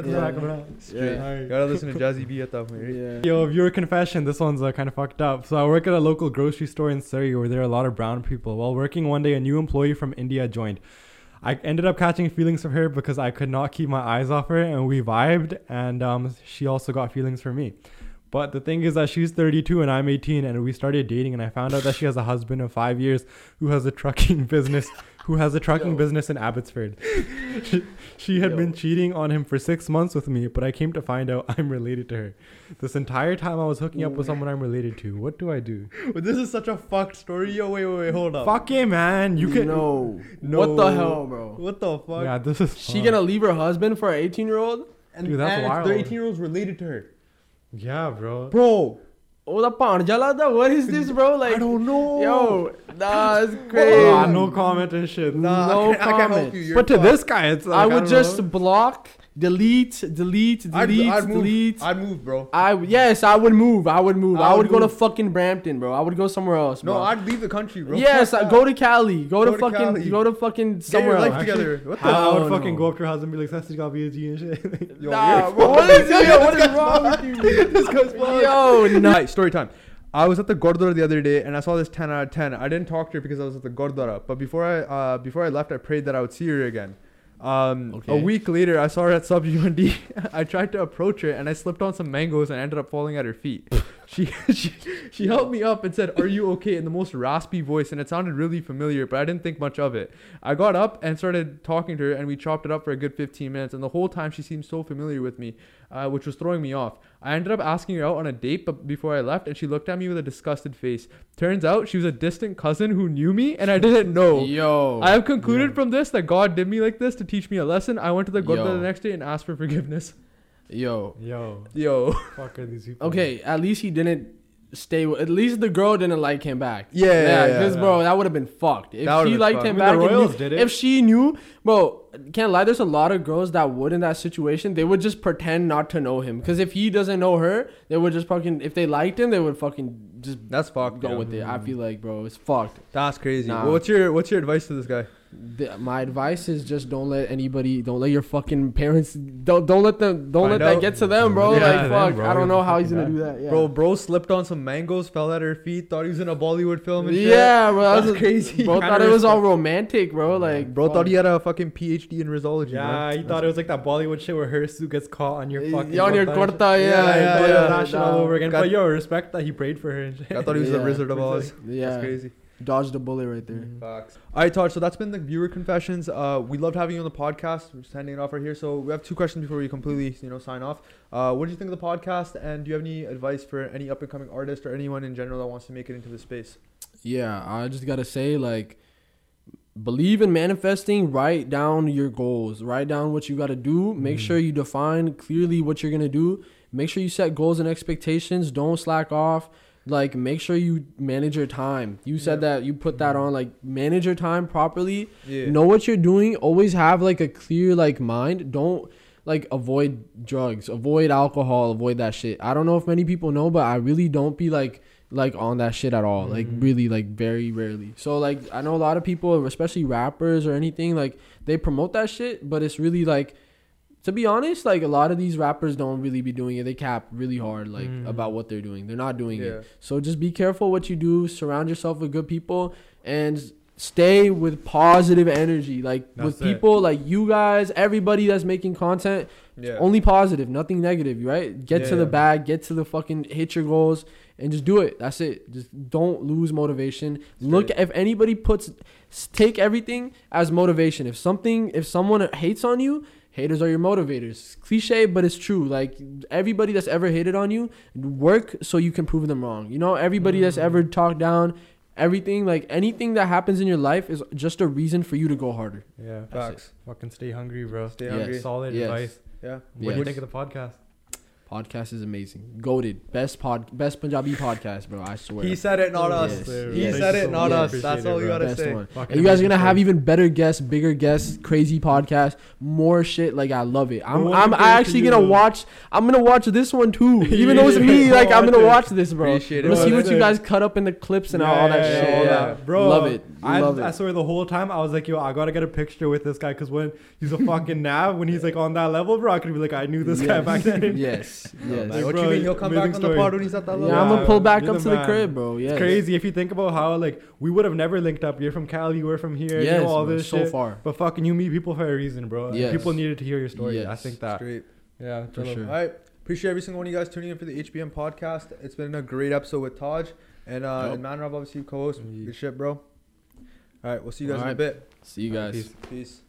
किया Jim yeah. Gotta listen to Jazzy B at that point. Yeah. Yo, viewer confession. This one's uh, kind of fucked up. So I work at a local grocery store in Surrey where there are a lot of brown people. While working one day, a new employee from India joined. I ended up catching feelings for her because I could not keep my eyes off her, and we vibed. And um, she also got feelings for me. But the thing is that she's 32 and I'm 18, and we started dating, and I found out that she has a husband of five years who has a trucking business who has a trucking Yo. business in Abbotsford. she, she had Yo. been cheating on him for six months with me, but I came to find out I'm related to her. This entire time I was hooking up with someone I'm related to. What do I do? But this is such a fucked story. Yo, wait, wait, wait, hold up. Fuck it, man. You can. no. No. What the hell, bro? What the fuck? Yeah, this is. She fucked. gonna leave her husband for an 18 year old? and, Dude, that's and wild. The 18 year old's related to her. Yeah, bro. Bro, Oh, the panjala da. What is this, bro? Like, I don't know. yo, nah, it's crazy. Ah, no comment and shit. Nah, no I, can't, I can't help comment. you. You're but to fucked. this guy, it's. Like, I would don't just know. block, delete, delete, delete, I'd, I'd move. delete. I'd move, bro. I yes, I would move. I would move. I, I would, would go to fucking Brampton, bro. I would go somewhere else, bro. No, I'd leave the country, bro. yes, I go to Cali. Go, to, Go to fucking. Cali. Go to fucking Get somewhere your life else. together. What the? Fuck? I would Hell fucking no. go up to her house and be like, "Sessi got BSG and shit." Yo, nah, you're bro, what fucked. is, yo, what is wrong with you? this guy's fucked. Yo, no. Alright, story time. I was at the Gurdwara the other day and I saw this 10 out of 10. I didn't talk to her because I was at the Gurdwara. But before I uh, before I left, I prayed that I would see her again. Um, Okay. A week later, I saw her at Sub UND. I tried to approach her, and I slipped on some mangoes and ended up falling at her feet. she, she she helped me up and said, "Are you okay?" in the most raspy voice, and it sounded really familiar, but I didn't think much of it. I got up and started talking to her, and we chopped it up for a good 15 minutes. And the whole time, she seemed so familiar with me, uh, which was throwing me off. I ended up asking her out on a date, but before I left, and she looked at me with a disgusted face. Turns out she was a distant cousin who knew me, and I didn't know. Yo. I have concluded Yeah. from this that God did me like this to teach me a lesson. I went to the Gurdwara the next day and asked for forgiveness. Yo. Yo, Yo. fuck are these people? Okay, at least he didn't stay. With, at least the girl didn't like him back. Yeah, yeah, yeah, Because yeah. bro, that would have been fucked. If she liked fucked. him I mean, back, Royals it. if she knew, bro, can't lie. There's a lot of girls that would in that situation. They would just pretend not to know him. Because if he doesn't know her, they would just fucking. If they liked him, they would fucking just That's fucked. go yeah. with it. I feel like, bro, it's fucked. That's crazy. Nah. Well, what's your what's your advice to this guy? The, my advice is just don't let anybody, don't let your fucking parents, don't don't let them, don't Find let that get to them, bro. Yeah. like To them, fuck, bro. I don't know how he's gonna do that. Yeah. Bro, bro slipped on some mangoes, fell at her feet, thought he was in a Bollywood film and shit. Yeah, bro, that was crazy. Bro Kinda thought it was all romantic, bro. Like, Bro fuck. thought he had a fucking PhD in risology. Yeah, man. he thought it was like that Bollywood shit where her suit gets caught on your fucking. Yeah, fucking on your corta and shit. corta, yeah, yeah, yeah, he yeah. was that shit all over again. Got- But yo, respect that he prayed for her and shit. I thought he was the Yeah. Wizard of Oz. Yeah, That's crazy. Dodged a bullet right there. Facts. All right, Taj. So that's been the viewer confessions. Uh, we loved having you on the podcast. We're just handing it off right here. So we have two questions before we completely, you know, sign off. Uh, what did you think of the podcast? And do you have any advice for any up and coming artist or anyone in general that wants to make it into the space? Yeah, I just gotta say, like, believe in manifesting. Write down your goals. Write down what you gotta do. Make Mhm. sure you define clearly what you're gonna do. Make sure you set goals and expectations. Don't slack off. Like, make sure you manage your time. You said Yeah. that you put that on. Like, manage your time properly. Yeah. know what you're doing always have like a clear like mind don't like avoid drugs avoid alcohol avoid that shit i don't know if many people know but i really don't be like like on that shit at all like Mhm. really like very rarely so like i know a lot of people especially rappers or anything like they promote that shit but it's really like to be honest like a lot of these rappers don't really be doing it they cap really hard like Mm. about what they're doing they're not doing it so just be careful what you do. Surround yourself with good people and stay with positive energy. Like That's with it. people like you guys, everybody that's making content, Yeah. only positive, nothing negative, right? Get to the yeah. bag, get to the fucking hit your goals and just do it. That's it. Just don't lose motivation. Look if anybody puts take everything as motivation. If something if someone hates on you, haters are your motivators. Cliche, but it's true. Like everybody that's ever hated on you, work so you can prove them wrong. You know, everybody that's Mm. ever talked down, everything like anything that happens in your life is just a reason for you to go harder. Yeah, That's Facts. fucking stay hungry, bro. Stay Yes. hungry. Solid Yes. advice. Yeah. What do you think of the podcast? Podcast is amazing. Goaded. Best pod best Punjabi podcast, bro. I swear. He said it, not us. Yes. He Yes. said it, not us. That's all you gotta Best say. one. Fucking And you guys are gonna have even better guests, bigger guests, crazy podcast, more shit. Like I love it. I'm I'm I actually you, gonna watch. I'm gonna watch this one too. Even though it's me, like I'm gonna Watch this, bro. I'm gonna see what you guys cut up in the clips and all that Yeah, shit. Yeah, yeah. Bro, love it. I, love it. I swear the whole time I was like, yo, I gotta get a picture with this guy because when he's a fucking Nav, when he's like on that level, bro, I could be like, I knew this guy back then. yes, Like, yes. what bro, you mean? He'll come back amazing on the story. pod when he's at that level. Yeah, I'm gonna pull back up the to the crib, bro. Yes. It's crazy if you think about how like we would have never linked up. You're from Cali, we're from here, Yes, you know all bro, this so shit. far. But fucking you meet people for a reason, bro. Yes. People needed to hear your story. I think that. Straight. Yeah, For chalo. sure. All right. Appreciate every single one of you guys tuning in for the HBM podcast. It's been a great episode with Taj and uh, Yep. and Manrov, obviously co-host. Good shit, bro. All right, we'll see you guys All in a right. bit. See you guys. Peace. Peace.